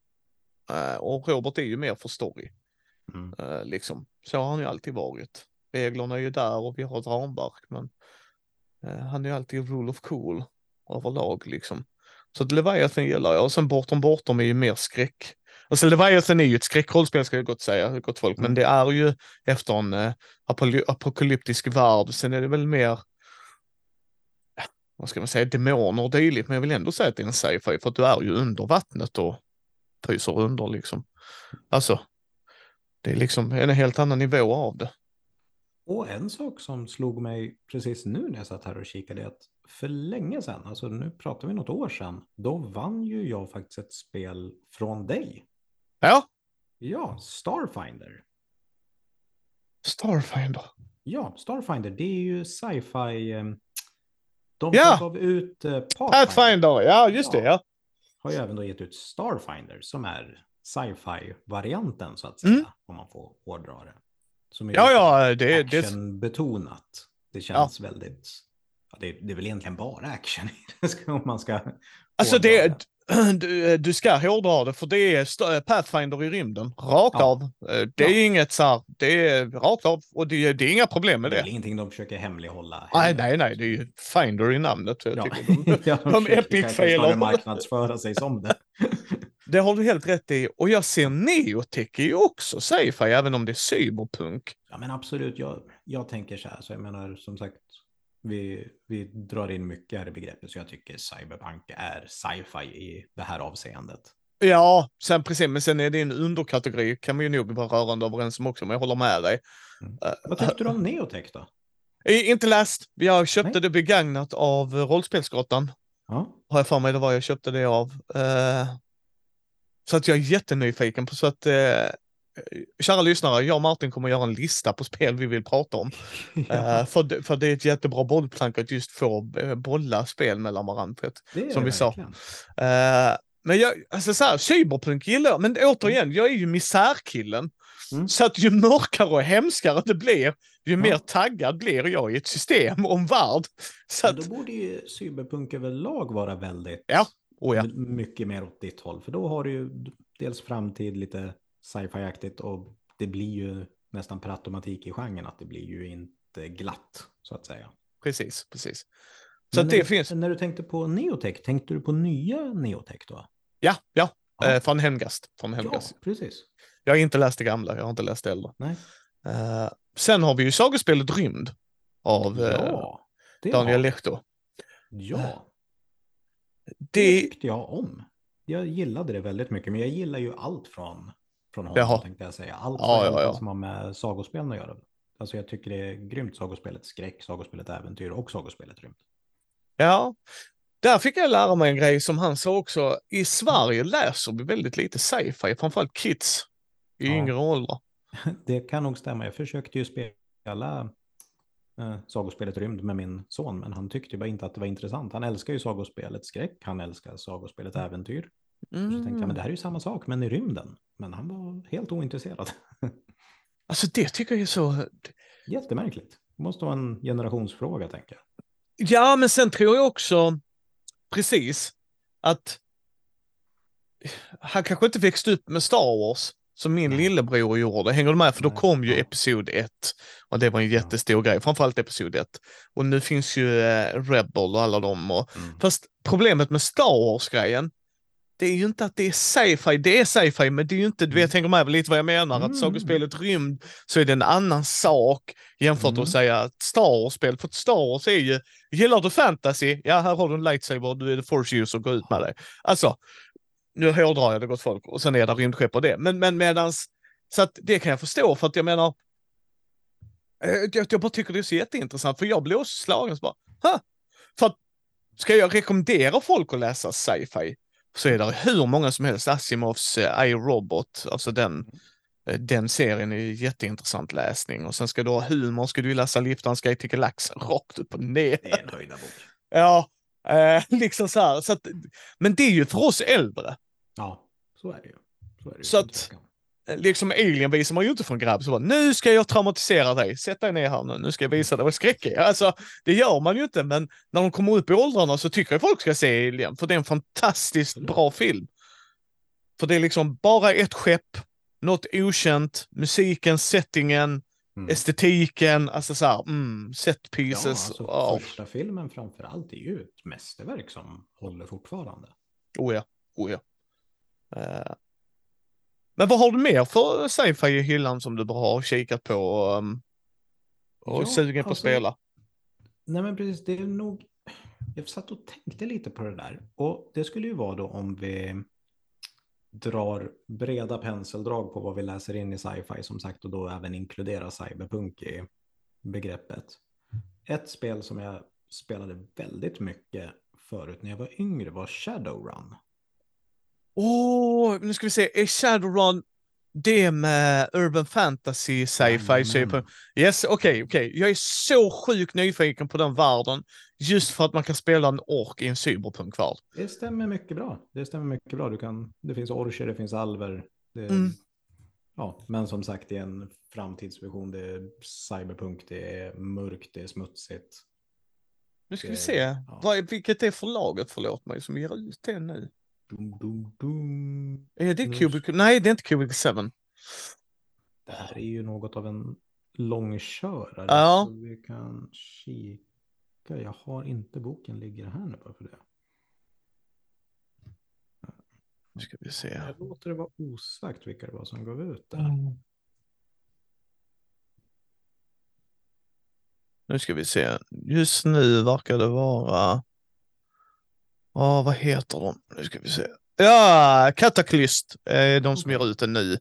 Eh, och Robert är ju mer för story, Mm. eh, liksom. Så har han ju alltid varit. Reglerna är ju där och vi har ett ramverk, men han är ju alltid rule of cool överlag liksom. Så att Leviathan gillar jag och sen Bortom Bortom är ju mer skräck. Alltså Leviathan är ju ett skräckrollspel ska jag gott säga, gott folk, men Mm. det är ju efter en eh, apokalyptisk värld. Sen är det väl mer, vad ska man säga, demoner och dylikt, men jag vill ändå säga att det är en sci-fi för att du är ju under vattnet och pyser under liksom. Alltså, det är liksom en helt annan nivå av det. Och en sak som slog mig precis nu när jag satt här och kikade är att för länge sedan, alltså nu pratar vi något år sedan, då vann ju jag faktiskt ett spel från dig. Ja, Ja, Starfinder. Starfinder. Ja, Starfinder, det är ju sci-fi. eh, De Ja. gav ut eh, Pathfinder Pathfinder, ja just det ja. har ju även då gett ut Starfinder som är sci-fi-varianten så att säga, Mm. om man får hårdra det. Som är Ja, ja, det, actionbetonat. Det känns väldigt, ja, det, det är väl egentligen bara action om man ska Alltså det, du, du ska hårdra det för det är st- Pathfinder i rymden, rakt Ja. av. Eh, Det är inget så här, det är rakt av och det, det är inga problem med Det är det. väl ingenting de försöker hemlighålla. Nej, nej, nej, det är ju Finder i namnet. Jag Ja. tycker de, Ja, de försöker epic kanske failar. snarare marknadsföra sig som det. Det har du helt rätt i. Och jag ser Neotech ju också sci-fi, även om det är cyberpunk. Ja, men absolut. Jag, jag tänker så här, så jag menar som sagt, vi, vi drar in mycket här i begreppet, så jag tycker cyberpunk är sci-fi i det här avseendet. Ja, sen precis, men sen är det en underkategori, kan vi ju nog vara rörande överens om också, men jag håller med dig. Mm. Eh, Vad tyckte du om Neotech då? eh, Inte läst, jag köpte Nej. det begagnat av eh, Rollspelsgrottan. Ja, har jag för mig det var jag köpte det av. Eh, så att jag är jättenyfiken på så att eh, kära lyssnare, jag och Martin kommer göra en lista på spel vi vill prata om. Eh, för, det- för det är ett jättebra bollplank att just få eh, bolla spel mellan varandra. För som vi sa. eh, men jag, alltså så här, cyberpunk gillar jag, men återigen, jag är ju misärkillen. Mm. Så att ju mörkare och hemskare det blir, ju Ja. mer taggad blir jag i ett system och en värld. Så att, då borde ju cyberpunk överlag vara väldigt Ja, oh ja. mycket mer åt ditt håll. För då har du ju dels framtid lite sci-fi-aktigt och det blir ju nästan per automatik i genren att det blir ju inte glatt så att säga. precis, precis. Så när, det finns. När du tänkte på Neotech, tänkte du på nya Neotech då? Ja, ja. Ja. Eh, från Hemgast. Från Ja, Hemgast. precis. Jag har inte läst det gamla, jag har inte läst det äldre. Nej. Eh, sen har vi ju sagospelet Rymd av eh, Ja, Daniel Lehto. ja, det tyckte jag om. Jag gillade det väldigt mycket, men jag gillar ju allt från, från honom, Jaha. tänkte jag säga. Allt Ja, ja, ja. som har med sagospelen att göra. Alltså jag tycker det är grymt sagospelet skräck, sagospelet äventyr och sagospelet rymd. ja, där fick jag lära mig en grej som han sa också. I Sverige läser vi väldigt lite sci-fi, framförallt kids i Ja. yngre åldrar. Det kan nog stämma. Jag försökte ju spela eh, sagospelet rymd med min son, men han tyckte ju bara inte att det var intressant. Han älskar ju sagospelet skräck, han älskar sagospelet äventyr. Och så tänkte jag, men det här är ju samma sak, men i rymden. Men han var helt ointresserad. Alltså det tycker jag är så... Jättemärkligt. Det måste vara en generationsfråga, tänker jag. Ja, men sen tror jag också precis att han kanske inte växte upp med Star Wars som min lillebror gjorde. Hänger du med? För då kom ju. Episod 1 och det var en jättestor grej, framförallt Episod 1. Och nu finns ju eh, Rebel och alla dem. Och... Mm. Fast problemet med Star Wars-grejen, det är ju inte att det är sci-fi, det är sci-fi, men det är ju inte, du vet, hänger med lite vad jag menar, Mm. att sagospelet rymd så är det en annan sak jämfört med Mm. att säga att Star Wars-spel, för Star Wars är ju, gillar du fantasy, ja här har du en lightsaber, du är the force user, gå ut med det. Alltså, nu hårdrar jag det gott folk och sen är det rymdskepp och det, men, men medans, så att det kan jag förstå för att jag menar, eh, jag, jag bara tycker det är så jätteintressant för jag blir också slagen så bara, för att ska jag rekommendera folk att läsa sci-fi? så är det hur många som helst. Asimovs eh, iRobot, alltså den, eh, den serien är jätteintressant läsning. Och sen ska du ha humor, ska du läsa Liftarens Guide till Galaxen rakt upp och ner. Det är en höjda bok. Ja, eh, liksom så här. Så att, men det är ju för oss äldre. Ja, så är det ju. Så, är det ju. Så att- Eh, Liksom Alien visar man ju inte för en grabb så bara, nu ska jag traumatisera dig, sätt dig ner här nu, nu ska jag visa dig vad skräck är. Alltså, det gör man ju inte, men när de kommer upp i åldrarna så tycker jag folk ska se Alien, för det är en fantastiskt bra film. För det är liksom bara ett skepp, något okänt, musiken, settingen, Mm. estetiken, alltså så här, mm, set Ja, pieces. alltså, oh, första filmen framför allt är ju ett mästerverk som håller fortfarande. oh ja, oh ja. Eh, men vad har du mer för sci-fi i hyllan som du bara har kikat på um, och är Ja, sugen på att alltså- spela? Nej men precis, det är nog... Jag satt och tänkte lite på det där. Och det skulle ju vara då om vi drar breda penseldrag på vad vi läser in i sci-fi som sagt och då även inkluderar cyberpunk i begreppet. Ett spel som jag spelade väldigt mycket förut när jag var yngre var Shadowrun. Åh, nu ska vi se, är Shadowrun det med urban fantasy sci-fi? Yes, okej, okej. Jag är så sjukt nyfiken på den världen. Just för att man kan spela en ork i en cyberpunk-värld. Det stämmer mycket bra. Det stämmer mycket bra. Du kan, det finns orcher, det finns alver. Det, Mm. ja, men som sagt, det är en framtidsvision. Det är cyberpunk, det är mörkt, det är smutsigt. Nu ska vi Det- se, ja. Vad vilket är förlaget, förlåt mig, som ger ut det nu? Dum, dum, dum. Är det Cubicle? Nej, det är inte Cubicle 7. Det här är ju något av en långkörare. Ja. Så vi kan kika. Jag har inte boken ligger här nu bara för det. Nu ska vi se. Jag låter det vara osagt vilka det var som gav ut det. Mm. Nu ska vi se. Just nu verkar det vara... Ja, vad heter de? Nu ska vi se. Ja, Cataclyst är de som ger ut den nu.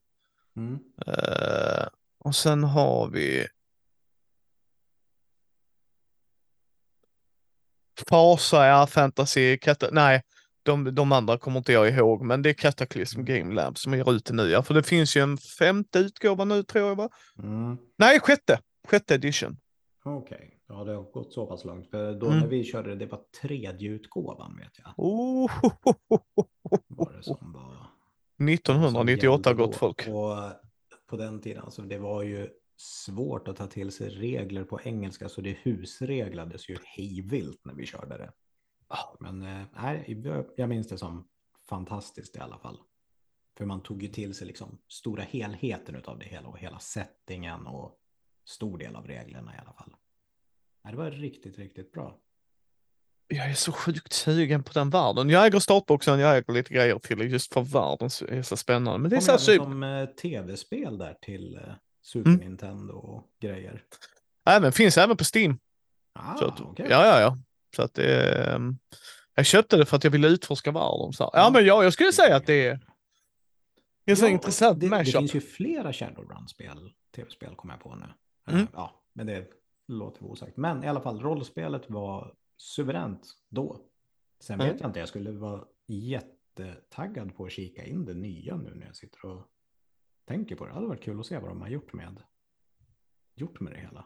Mm. Eh, och sen har vi... Fasa, ja, fantasy, Cata... Nej, de, de andra kommer inte jag ihåg, men det är Cataclysm Mm. Game Lab som ger ut den nu. Ja, för det finns ju en femte utgåva nu tror jag va? Mm. Nej, sjätte. Sjätte edition. Okej, ja det har gått så pass långt. För då Mm. när vi körde det, det var tredje utgåvan vet jag. Oh, Var det som var. 1998 som gott folk. Och på den tiden, alltså det var ju svårt att ta till sig regler på engelska så det husreglades ju hejvilt när vi körde det. Ah. Men eh, nej, jag minns det som fantastiskt i alla fall. För man tog ju till sig liksom stora helheten av det hela och hela settingen och stor del av reglerna i alla fall. Det var riktigt, riktigt bra. Jag är så sjukt sugen på den världen. Jag äger startboxen, jag äger lite grejer till just för världen är så spännande. Men det är så här super... som eh, tv-spel där till eh, Super Mm. Nintendo och grejer. Även, finns även på Steam. Ah, Så att, okej. Ja, ja, ja. Så att ehm, Jag köpte det för att jag ville utforska världen. Så. Ja, men ja, jag skulle säga att det är en så Ja, intressant det, det finns ju flera Shadowrun-spel, tv-spel kommer jag på nu. Mm. Eh, Ja, men det låter vara osagt. Men i alla fall, rollspelet var suveränt då. Sen Mm. vet jag inte, jag skulle vara jättetaggad på att kika in det nya nu när jag sitter och tänker på det. Det hade varit kul att se vad de har gjort med, gjort med det hela.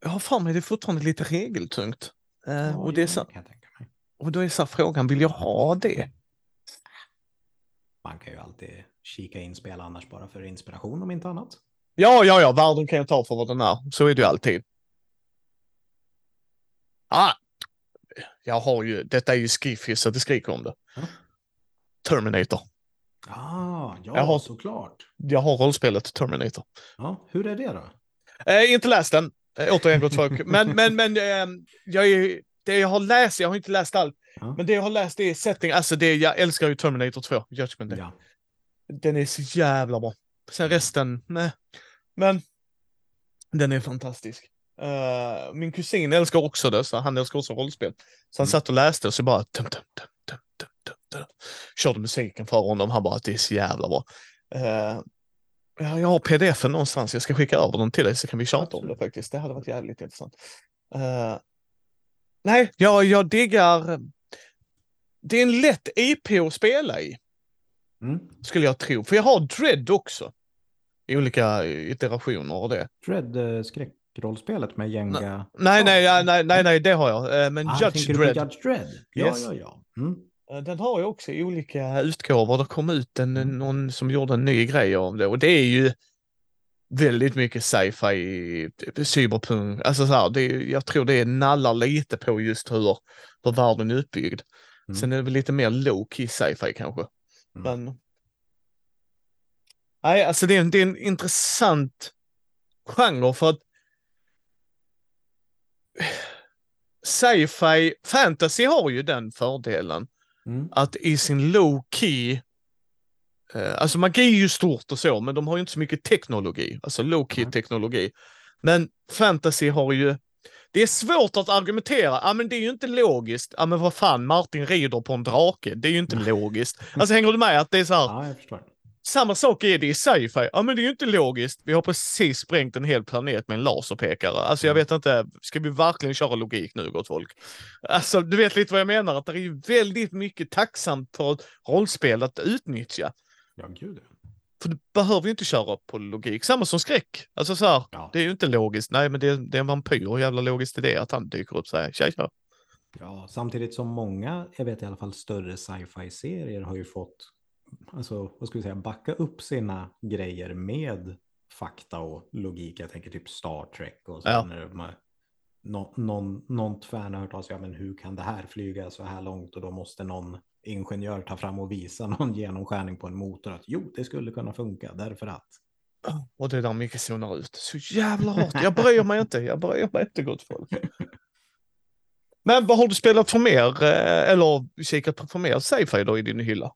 Jag har för mig det är fortfarande lite regeltungt. Eh, Ja, och, det är så, och då är så frågan, vill jag ha det? Man kan ju alltid kika in spel annars bara för inspiration om inte annat. Ja, ja, ja, världen kan jag ta för vad den är. Så är det ju alltid. Ah, jag har ju, detta är ju skiffy så det skriker om det. Ja. Terminator. Ah, ja, Jag har- såklart. Jag har rollspelet Terminator. Ja, hur är det då? Eh, inte läst den, eh, återigen gott folk. Men, men, men eh, jag är, det jag har läst, jag har inte läst allt, Ja. men det jag har läst är setting, alltså det, jag älskar ju Terminator 2, Judgment Day. Ja. Den är så jävla bra. Sen resten, nej. Men den är fantastisk. Eh, min kusin älskar också det, så han älskar också rollspel. Så han Mm. satt och läste och så bara tum, tum, tum, tum, tum, tum, tum. körde musiken för honom. Han bara att det är så jävla bra. Ja, jag har pdf-en någonstans, jag ska skicka över den till dig så kan vi tjata om det faktiskt. Det hade varit jävligt intressant. Eh, nej, jag, jag diggar det är en lätt IP att spela i, Mm. skulle jag tro. För jag har Dread också. Olika iterationer och det. Dread eh, skräckrollspelet med Jenga. Nej, nej, nej, nej, nej, det har jag. Eh, Men Ah, Judge Dread, Judge Dredd? Ja, Yes. ja, ja. Mm. eh, den har jag också i olika utgåvor. Det kom ut en, Mm. någon som gjorde en ny grej om det och det är ju väldigt mycket sci-fi, typ cyberpunk, alltså så här, det jag tror det nallar lite på just hur, hur världen är uppbyggd. Mm. Sen är det väl lite mer low-key sci-fi kanske. Mm. Men... Nej, alltså det är, en, det är en intressant genre för att sci-fi, fantasy har ju den fördelen Mm. att i sin low key, eh, alltså magi är ju stort och så, men de har ju inte så mycket teknologi, alltså low key Nej. teknologi. Men fantasy har ju, det är svårt att argumentera, ja men det är ju inte logiskt, ja men vad fan, Martin rider på en drake, det är ju inte logiskt. Alltså hänger du med att det är så här, Ja. Samma sak är det i sci-fi, ja men det är ju inte logiskt, vi har precis sprängt en hel planet med en laserpekare. Alltså jag Mm. vet inte, ska vi verkligen köra logik nu gott folk? Alltså du vet lite vad jag menar, att det är ju väldigt mycket tacksamt för rollspel att utnyttja. Ja, gud. För du behöver ju inte köra på logik, samma som skräck. Alltså så här, Ja. det är ju inte logiskt, nej men det, det är en vampyr, hur jävla logiskt är det att han dyker upp så här, tja tja. Ja, samtidigt som många, jag vet i alla fall större sci-fi-serier har ju fått, alltså vad ska vi säga, backa upp sina grejer med fakta och logik. Jag tänker typ Star Trek och så Ja. när har- nå- någon, någon tvärn har hört av sig, ja men hur kan det här flyga så här långt och då måste någon ingenjör ta fram och visa någon genomskärning på en motor att jo, det skulle kunna funka därför att. Och det där mycket zonar ut. Så jävla hårt. Jag bryr mig inte. Jag bryr mig inte gott folk. Men vad har du spelat för mer? eh, Eller kikat på för mer sci-fi då i din hylla?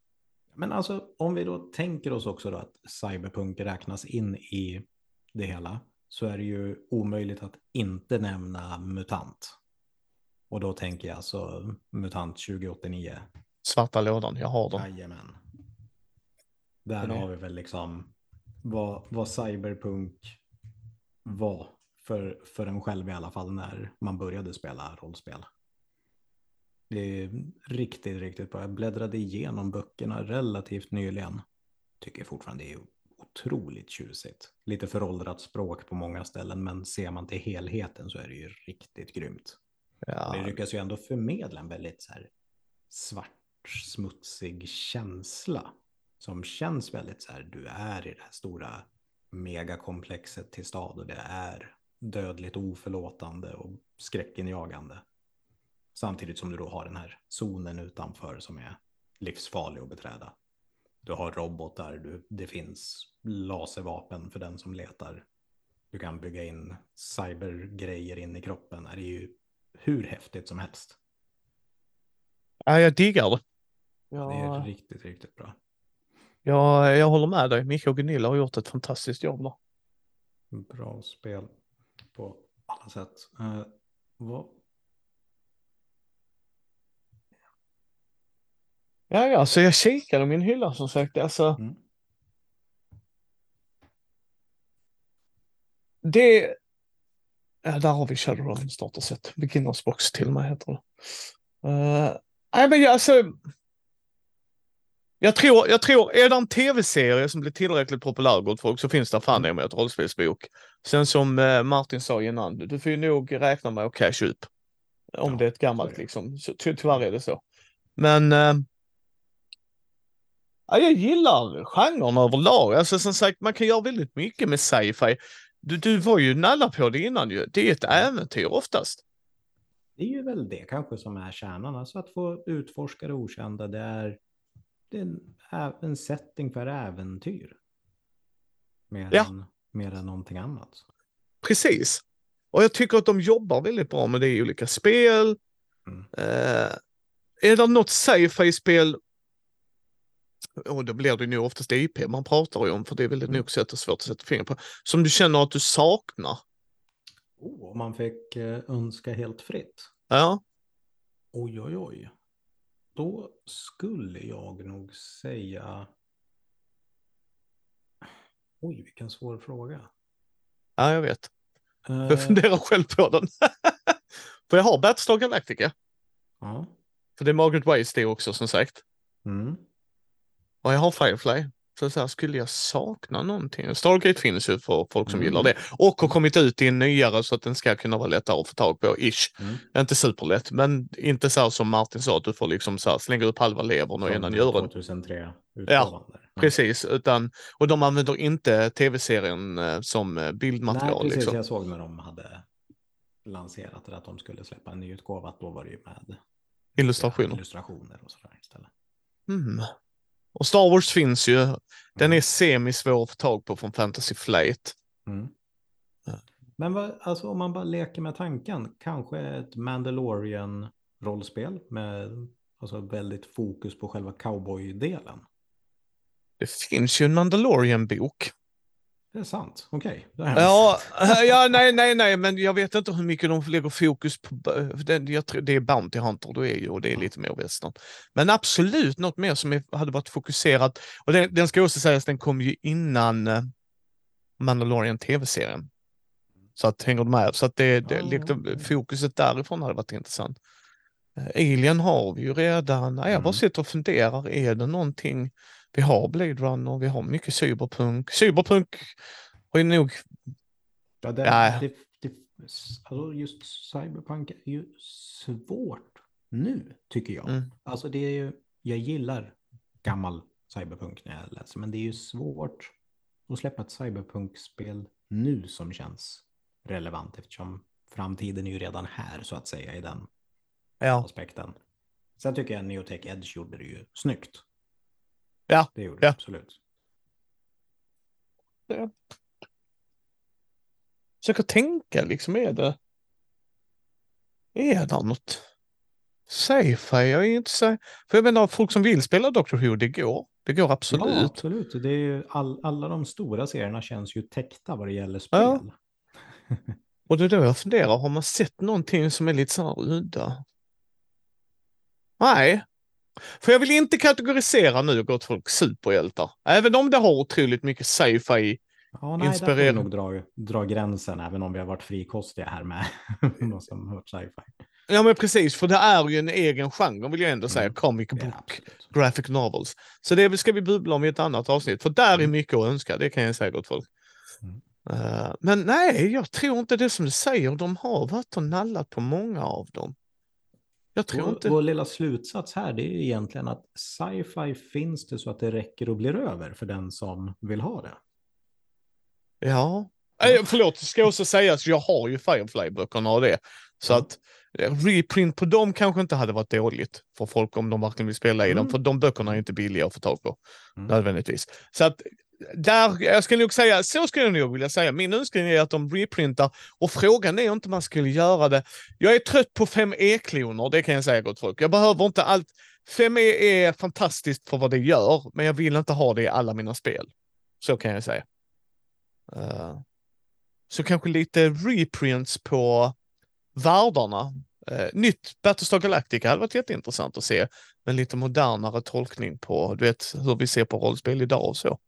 Men alltså om vi då tänker oss också då att cyberpunk räknas in i det hela så är det ju omöjligt att inte nämna MUTANT. Och då tänker jag alltså MUTANT 2089. Svarta lådan, jag har den. Jajamän. Där har vi väl liksom vad, vad cyberpunk var för, för en själv i alla fall när man började spela rollspel. Det är riktigt, riktigt bra. Jag bläddrade igenom böckerna relativt nyligen. Tycker fortfarande det är otroligt tjusigt. Lite föråldrat språk på många ställen, men ser man till helheten så är det ju riktigt grymt. Det Ja, lyckas ju ändå förmedla en väldigt så här svart, smutsig känsla. Som känns väldigt så här, du är i det här stora megakomplexet till stad och det är dödligt oförlåtande och skräckinjagande. Samtidigt som du då har den här zonen utanför som är livsfarlig att beträda. Du har robotar, du, det finns laservapen för den som letar. Du kan bygga in cybergrejer in i kroppen. Det är ju hur häftigt som helst. ja jag diggar det. Det är Ja, riktigt, riktigt bra. jag, jag håller med dig. Micke och Gunilla har gjort ett fantastiskt jobb där. Bra spel på alla sätt. Uh, vad... Ja, ja, så jag kikade i min hylla som sagt. Alltså, Mm. det... Ja, där har vi Shadowrun starterset. Beginners box till och med heter det. Uh, nej, men jag, alltså... Jag tror, jag tror, är det en tv-serie som blir tillräckligt populär gott folk så finns det fan det med ett rollspelsbok. Sen som eh, Martin sa innan, du får ju nog räkna med att cash upp. Om Ja, det är ett gammalt liksom. Så, ty tyvärr är det så. Men eh, ja, jag gillar genren överlag. Alltså som sagt, man kan göra väldigt mycket med sci-fi. Du, du var ju nalla på det innan ju. Det är ett äventyr oftast. Det är ju väl det kanske som är kärnan. Alltså att få utforska det okända. Det är, det är en, setting för äventyr. Mer, Ja. än, mer än någonting annat. Precis. Och jag tycker att de jobbar väldigt bra med det i olika spel. Mm. Eh, är det något sci-fi-spel och då blir det nog oftast IP man pratar ju om, för det är väldigt Mm. nog sätt svårt att sätta fingret på. Som du känner att du saknar. Oh, om man fick eh, önska helt fritt. Ja, Oj, oj, oj. Då skulle jag nog säga... Oj, vilken svår fråga. ja jag vet. Eh, Jag funderar själv på den. för jag har Battlestar Galactica. ja. För det är Margaret Weiss det också som sagt. Mm. Och jag har Firefly. Så, så här, skulle jag sakna någonting? Stargate finns ju för folk som Mm. gillar det. Och har kommit ut i en nyare så att den ska kunna vara lättare att få tag på, ish. Mm. Inte superlätt, men inte så här som Martin sa, att du får liksom så här, slänga upp halva levern och ena njuren. 2003 Ja. Mm. Precis, utan, och de använder inte tv-serien eh, som eh, Nej, bildmaterial. precis. liksom. Jag såg när de hade lanserat det, att de skulle släppa en ny utgåva, att då var det ju med Illustrationer. illustrationer och sådär istället. Mm. Och Star Wars finns ju. Den är semi-svår att få tag på från Fantasy Flight. Mm. Ja. Men vad, alltså, om man bara leker med tanken, kanske ett Mandalorian-rollspel med alltså, väldigt fokus på själva cowboy-delen. Det finns ju en Mandalorian-bok. Det är sant, okej. det jag Ja, ja, nej, nej, nej, men jag vet inte hur mycket de lägger fokus på. jag tror, det är Bounty Hunter, då är ju, och det är lite mer western. Men absolut något mer som hade varit fokuserat. Och den, den ska också sägas, den kom ju innan eh, Mandalorian tv-serien. Så att hänger du med? Så att det, det Ah, liksom, fokuset därifrån hade varit intressant. Eh, Alien har vi ju redan. Jag bara Mm. sitter och funderar, är det någonting? Vi har Blade Runner, vi har mycket cyberpunk. Cyberpunk har ju nog Ja, det, Ja. det, det, alltså just cyberpunk är ju svårt nu, tycker jag. Mm. Alltså det är ju, jag gillar gammal cyberpunk när jag läser, men det är ju svårt att släppa ett cyberpunk-spel nu som känns relevant eftersom framtiden är ju redan här så att säga i den Ja, aspekten. Sen tycker jag Neotech Edge gjorde det ju snyggt. Ja, Det gjorde ja. det absolut. försöker tänka liksom, är det... Är det något? Sci-fi, jag är inte så... För jag menar, folk som vill spela Doctor Who, det går. Det går absolut. Ja, absolut. Det är ju all, alla de stora serierna känns ju täckta vad det gäller spel. Ja. Och det är då jag funderar, har man sett någonting som är lite så här udda? Nej. För jag vill inte kategorisera nu gott folk superhjältar. Även om det har otroligt mycket sci-fi. Ja, nej, där får vi Inspirerad. nog dra, dra gränsen, även om vi har varit frikostiga här med vad som hört sci-fi. Ja men precis, för det är ju en egen genre vill jag ändå säga. Mm. Comic book. graphic novels. Så det ska vi bubbla om i ett annat avsnitt, för där är Mm. mycket att önska, det kan jag säga gott folk. Mm. Eh, men nej, jag tror inte det som du säger, de har varit och nallat på många av dem. Jag tror Vår, inte... vår lilla slutsats här det är ju egentligen att sci-fi finns det så att det räcker och blir över för den som vill ha det. Ja. Eh, förlåt, ska också sägas, jag har ju Firefly-böckerna och det. Så Ja. att eh, reprint på dem kanske inte hade varit dåligt för folk om de verkligen vill spela i dem, Mm. för de böckerna är inte billiga att få tag på. Mm. nödvändigtvis. Så att där, jag skulle nog säga, så skulle jag nog vilja säga. Min önskan är att de reprintar och frågan är inte om man skulle göra det. Jag är trött på 5E-kloner, det kan jag säga gott folk. Jag behöver inte allt. 5E är fantastiskt för vad det gör, men jag vill inte ha det i alla mina spel. Så kan jag säga. Uh, så kanske lite reprints på världarna. Uh, nytt Battlestar Galactica hade varit jätteintressant att se. Men lite modernare tolkning på, du vet, hur vi ser på rollspel idag och så.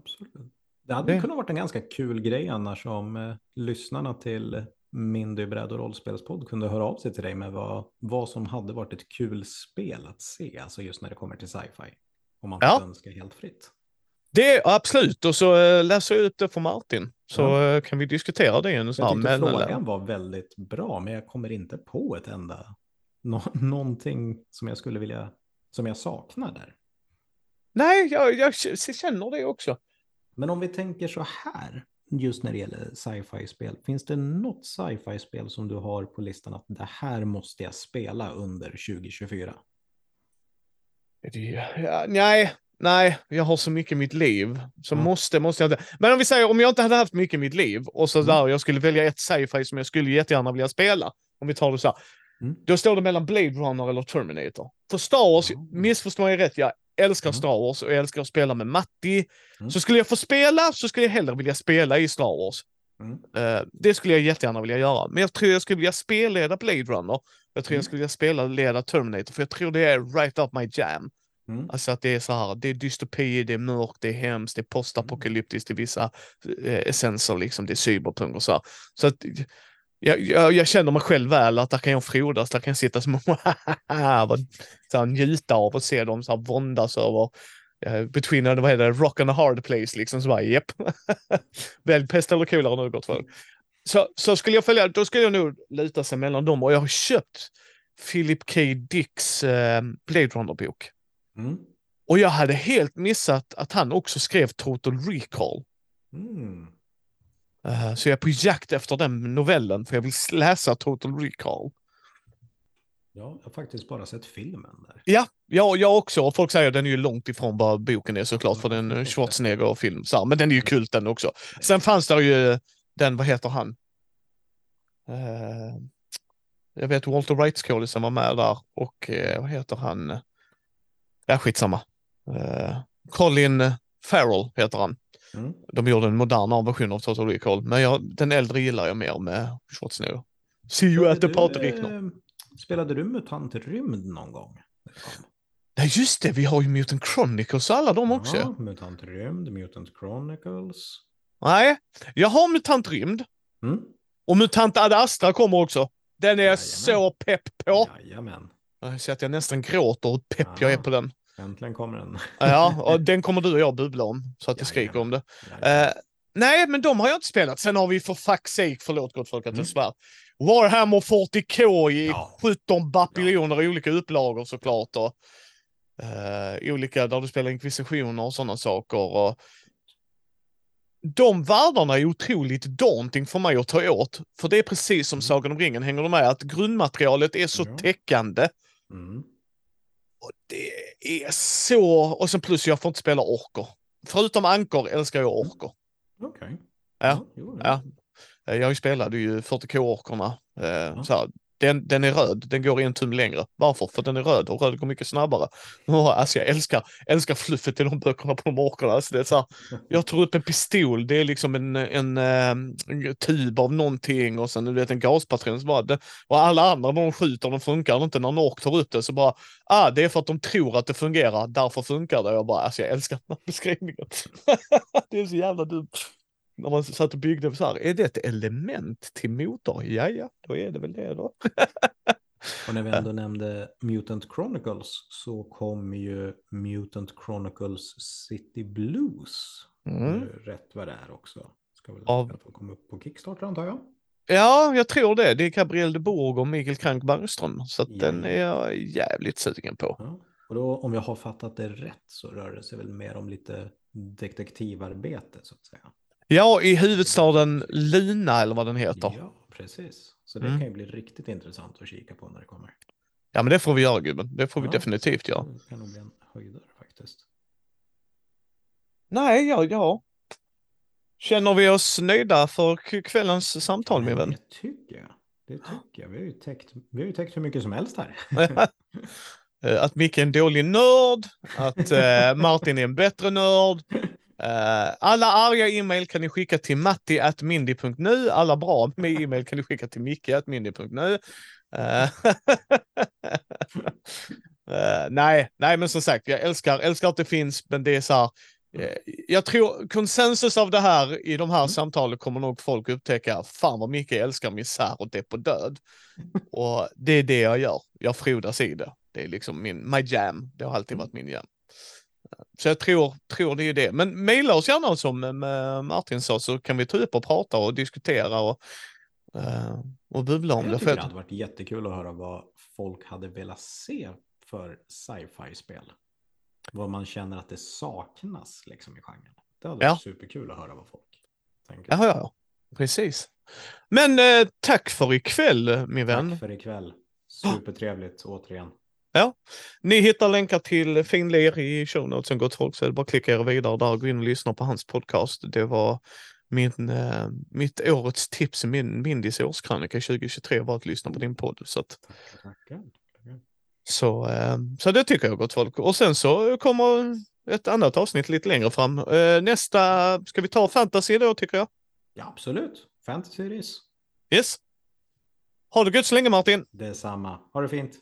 Absolut. Det hade Det- kunnat varit en ganska kul grej annars om eh, lyssnarna till Mindy bräd och rollspelspodd kunde höra av sig till dig med vad, vad som hade varit ett kul spel att se, alltså just när det kommer till sci-fi. Om man får Ja. önska helt fritt. Det absolut, och så uh, läser jag ut det för Martin. Så Ja. eh, kan vi diskutera det en Jag sån här tyckte mellan- frågan var väldigt bra, men jag kommer inte på ett enda, nå någonting som jag skulle vilja, som jag saknar där. Nej, jag, jag känner det också. Men om vi tänker så här, just när det gäller sci-fi-spel, finns det något sci-fi-spel som du har på listan att det här måste jag spela under 2024? Är det- Ja, nej, nej, jag har så mycket i mitt liv. Så Ja. måste, måste jag inte. Men om vi säger, om jag inte hade haft mycket i mitt liv och så Mm. där, jag skulle välja ett sci-fi som jag skulle jättegärna vilja spela. Om vi tar det så här. Mm. Då står det mellan Blade Runner eller Terminator. För Star Wars, Ja. missförstå mig rätt, jag älskar Mm. Star Wars och jag älskar att spela med Matti. Mm. Så skulle jag få spela så skulle jag hellre vilja spela i Star Wars. Mm. Eh, det skulle jag jättegärna vilja göra. Men jag tror jag skulle vilja spelleda Blade Runner. Jag tror Mm. jag skulle vilja spela leda Terminator, för jag tror det är right up my jam. Mm. Alltså att det är så här, det är dystopi, det är mörkt, det är hemskt, det är postapokalyptiskt i vissa eh, essenser, liksom, det är cyberpunk och så här. Så att jag, jag, jag känner mig själv väl att där kan jag frodas, där kan jag sitta som här, njuta av att se dem så här våndas över uh, between, vad heter det, rock and a hard place liksom. Så bara, japp. Välj pest eller kolera nu gott folk. Så, så skulle jag följa, då skulle jag nog luta sig mellan dem och jag har köpt Philip K. Dicks uh, Blade Runner-bok. Mm. Och jag hade helt missat att han också skrev Total Recall. Mm. Uh, så jag är på jakt efter den novellen för jag vill läsa Total Recall. Ja, jag har faktiskt bara sett filmen där. Ja, ja jag också. Folk säger att den är ju långt ifrån vad boken är såklart för den är Schwarzenegger-film. Så här, Men den är ju kult den också. Sen fanns det ju den, vad heter han? Uh, jag vet Walter Wright-skådisen var med där och uh, vad heter han? Ja, skitsamma. Uh, Colin Farrell heter han. Mm. De gjorde en modernare version av Total Recall, men jag, den äldre gillar jag mer med Schwarzenegger. See you at the party, Rickner. eh, Spelade du MUTANT Rymd någon gång? Nej, just det, vi har ju Mutant Chronicles och alla de också. Ja, MUTANT Rymd, Mutant Chronicles. Nej, jag har MUTANT Rymd Mm. och MUTANT Ad Astra kommer också. Den är jag så pepp på. Jajamän. Jag ser att jag nästan gråter hur pepp jag är Ja. på den. Äntligen kommer den. Ja, och den kommer du och jag bubbla om så att det skriker om det. Jajamän. Eh, nej, men de har jag inte spelat. Sen har vi för fuck's sake, förlåt gott folk att jag Mm. svär, Warhammer 40K i Ja. 17 bapiljoner olika upplagor såklart. Och, eh, olika där du spelar inkvisitioner och sådana saker. Och, de världarna är otroligt daunting för mig att ta åt. För det är precis som Mm. Sagan om ringen hänger du med, att grundmaterialet är så Ja. täckande. Mm. Och det är så... Och sen plus jag får inte spela orker. Förutom ankor älskar jag orker. Okej. Ja, jo, ja. Eh, Jag spelade ju 40k-orkerna. Eh, här, den, den är röd, den går en tum längre. Varför? För den är röd och röd går mycket snabbare. Oh, alltså jag älskar, älskar fluffet i de böckerna på morgonen. Alltså det är så här, jag tror upp en pistol, det är liksom en, en, en, en tub av någonting och sen du vet en gaspatron. Så bara, det, och alla andra de skjuter, de funkar inte. När en ork tar upp det så bara, ah det är för att de tror att det fungerar, därför funkar det. Jag bara, alltså jag älskar den här beskrivningen. det är så jävla dumt. När man satt och byggde så här, är det ett element till motor? Ja, ja, då är det väl det då. Och när vi ändå nämnde Mutant Chronicles så kom ju Mutant Chronicles City Blues Mm. eh, rätt vad det är också. Ska väl Av- komma upp på Kickstarter antar jag. Ja, jag tror det. Det är Gabriel de Bourg och Mikael Krank Bergström. Så Ja. den är jag jävligt sugen på. Ja. Och då om jag har fattat det rätt så rör det sig väl mer om lite detektivarbete så att säga. Ja, i huvudstaden Lina eller vad den heter. Ja, precis. Så det Mm. kan ju bli riktigt intressant att kika på när det kommer. Ja, men det får vi göra gubben. Det får vi Ja, definitivt göra. Det kan nog bli en höjdare faktiskt. Nej, ja, ja. Känner vi oss nöjda för kvällens samtal, min vän? Det tycker jag. Det tycker jag. Vi har ju täckt, vi har ju täckt hur mycket som helst här. Eh, Att Micke är en dålig nörd, att eh, Martin är en bättre nörd. Eh, alla arga e-mail kan ni skicka till matti.mindy.nu. Alla bra med e-mail kan ni skicka till micke.mindy.nu. Eh, eh, nej, nej, men som sagt, jag älskar, älskar att det finns, men det är så här. Jag tror konsensus av det här i de här Mm. samtalen kommer nog folk upptäcka, fan vad Micke älskar misär och depp och död. Och det är det jag gör. Jag frodas i det. Det är liksom min, my jam. Det har alltid varit min jam. Så jag tror, tror det är det. Men mejla oss gärna som eh, Martin sa så kan vi ta upp och prata och diskutera och, eh, och bubbla om Jag det. För det hade varit jättekul att höra vad folk hade velat se för sci-fi-spel. Vad man känner att det saknas liksom i genren. Det hade Ja. varit superkul att höra vad folk tänker. ja, ja, precis. Men eh, tack för ikväll min vän. Tack för ikväll. Supertrevligt återigen. Ni hittar länkar till Finlir i show notesen gott folk så är det bara att klicka er vidare där och gå in och lyssna på hans podcast. Det var min, eh, mitt årets tips i min Mindys årskrönika 2023 var att lyssna på din podd. Så, att, så, eh, så det tycker jag gott folk. Och sen så kommer ett annat avsnitt lite längre fram. Eh, nästa, ska vi ta fantasy då tycker jag? Ja, absolut. Fantasy Series. Yes. Ha det gött så länge Martin. Detsamma. Ha det fint.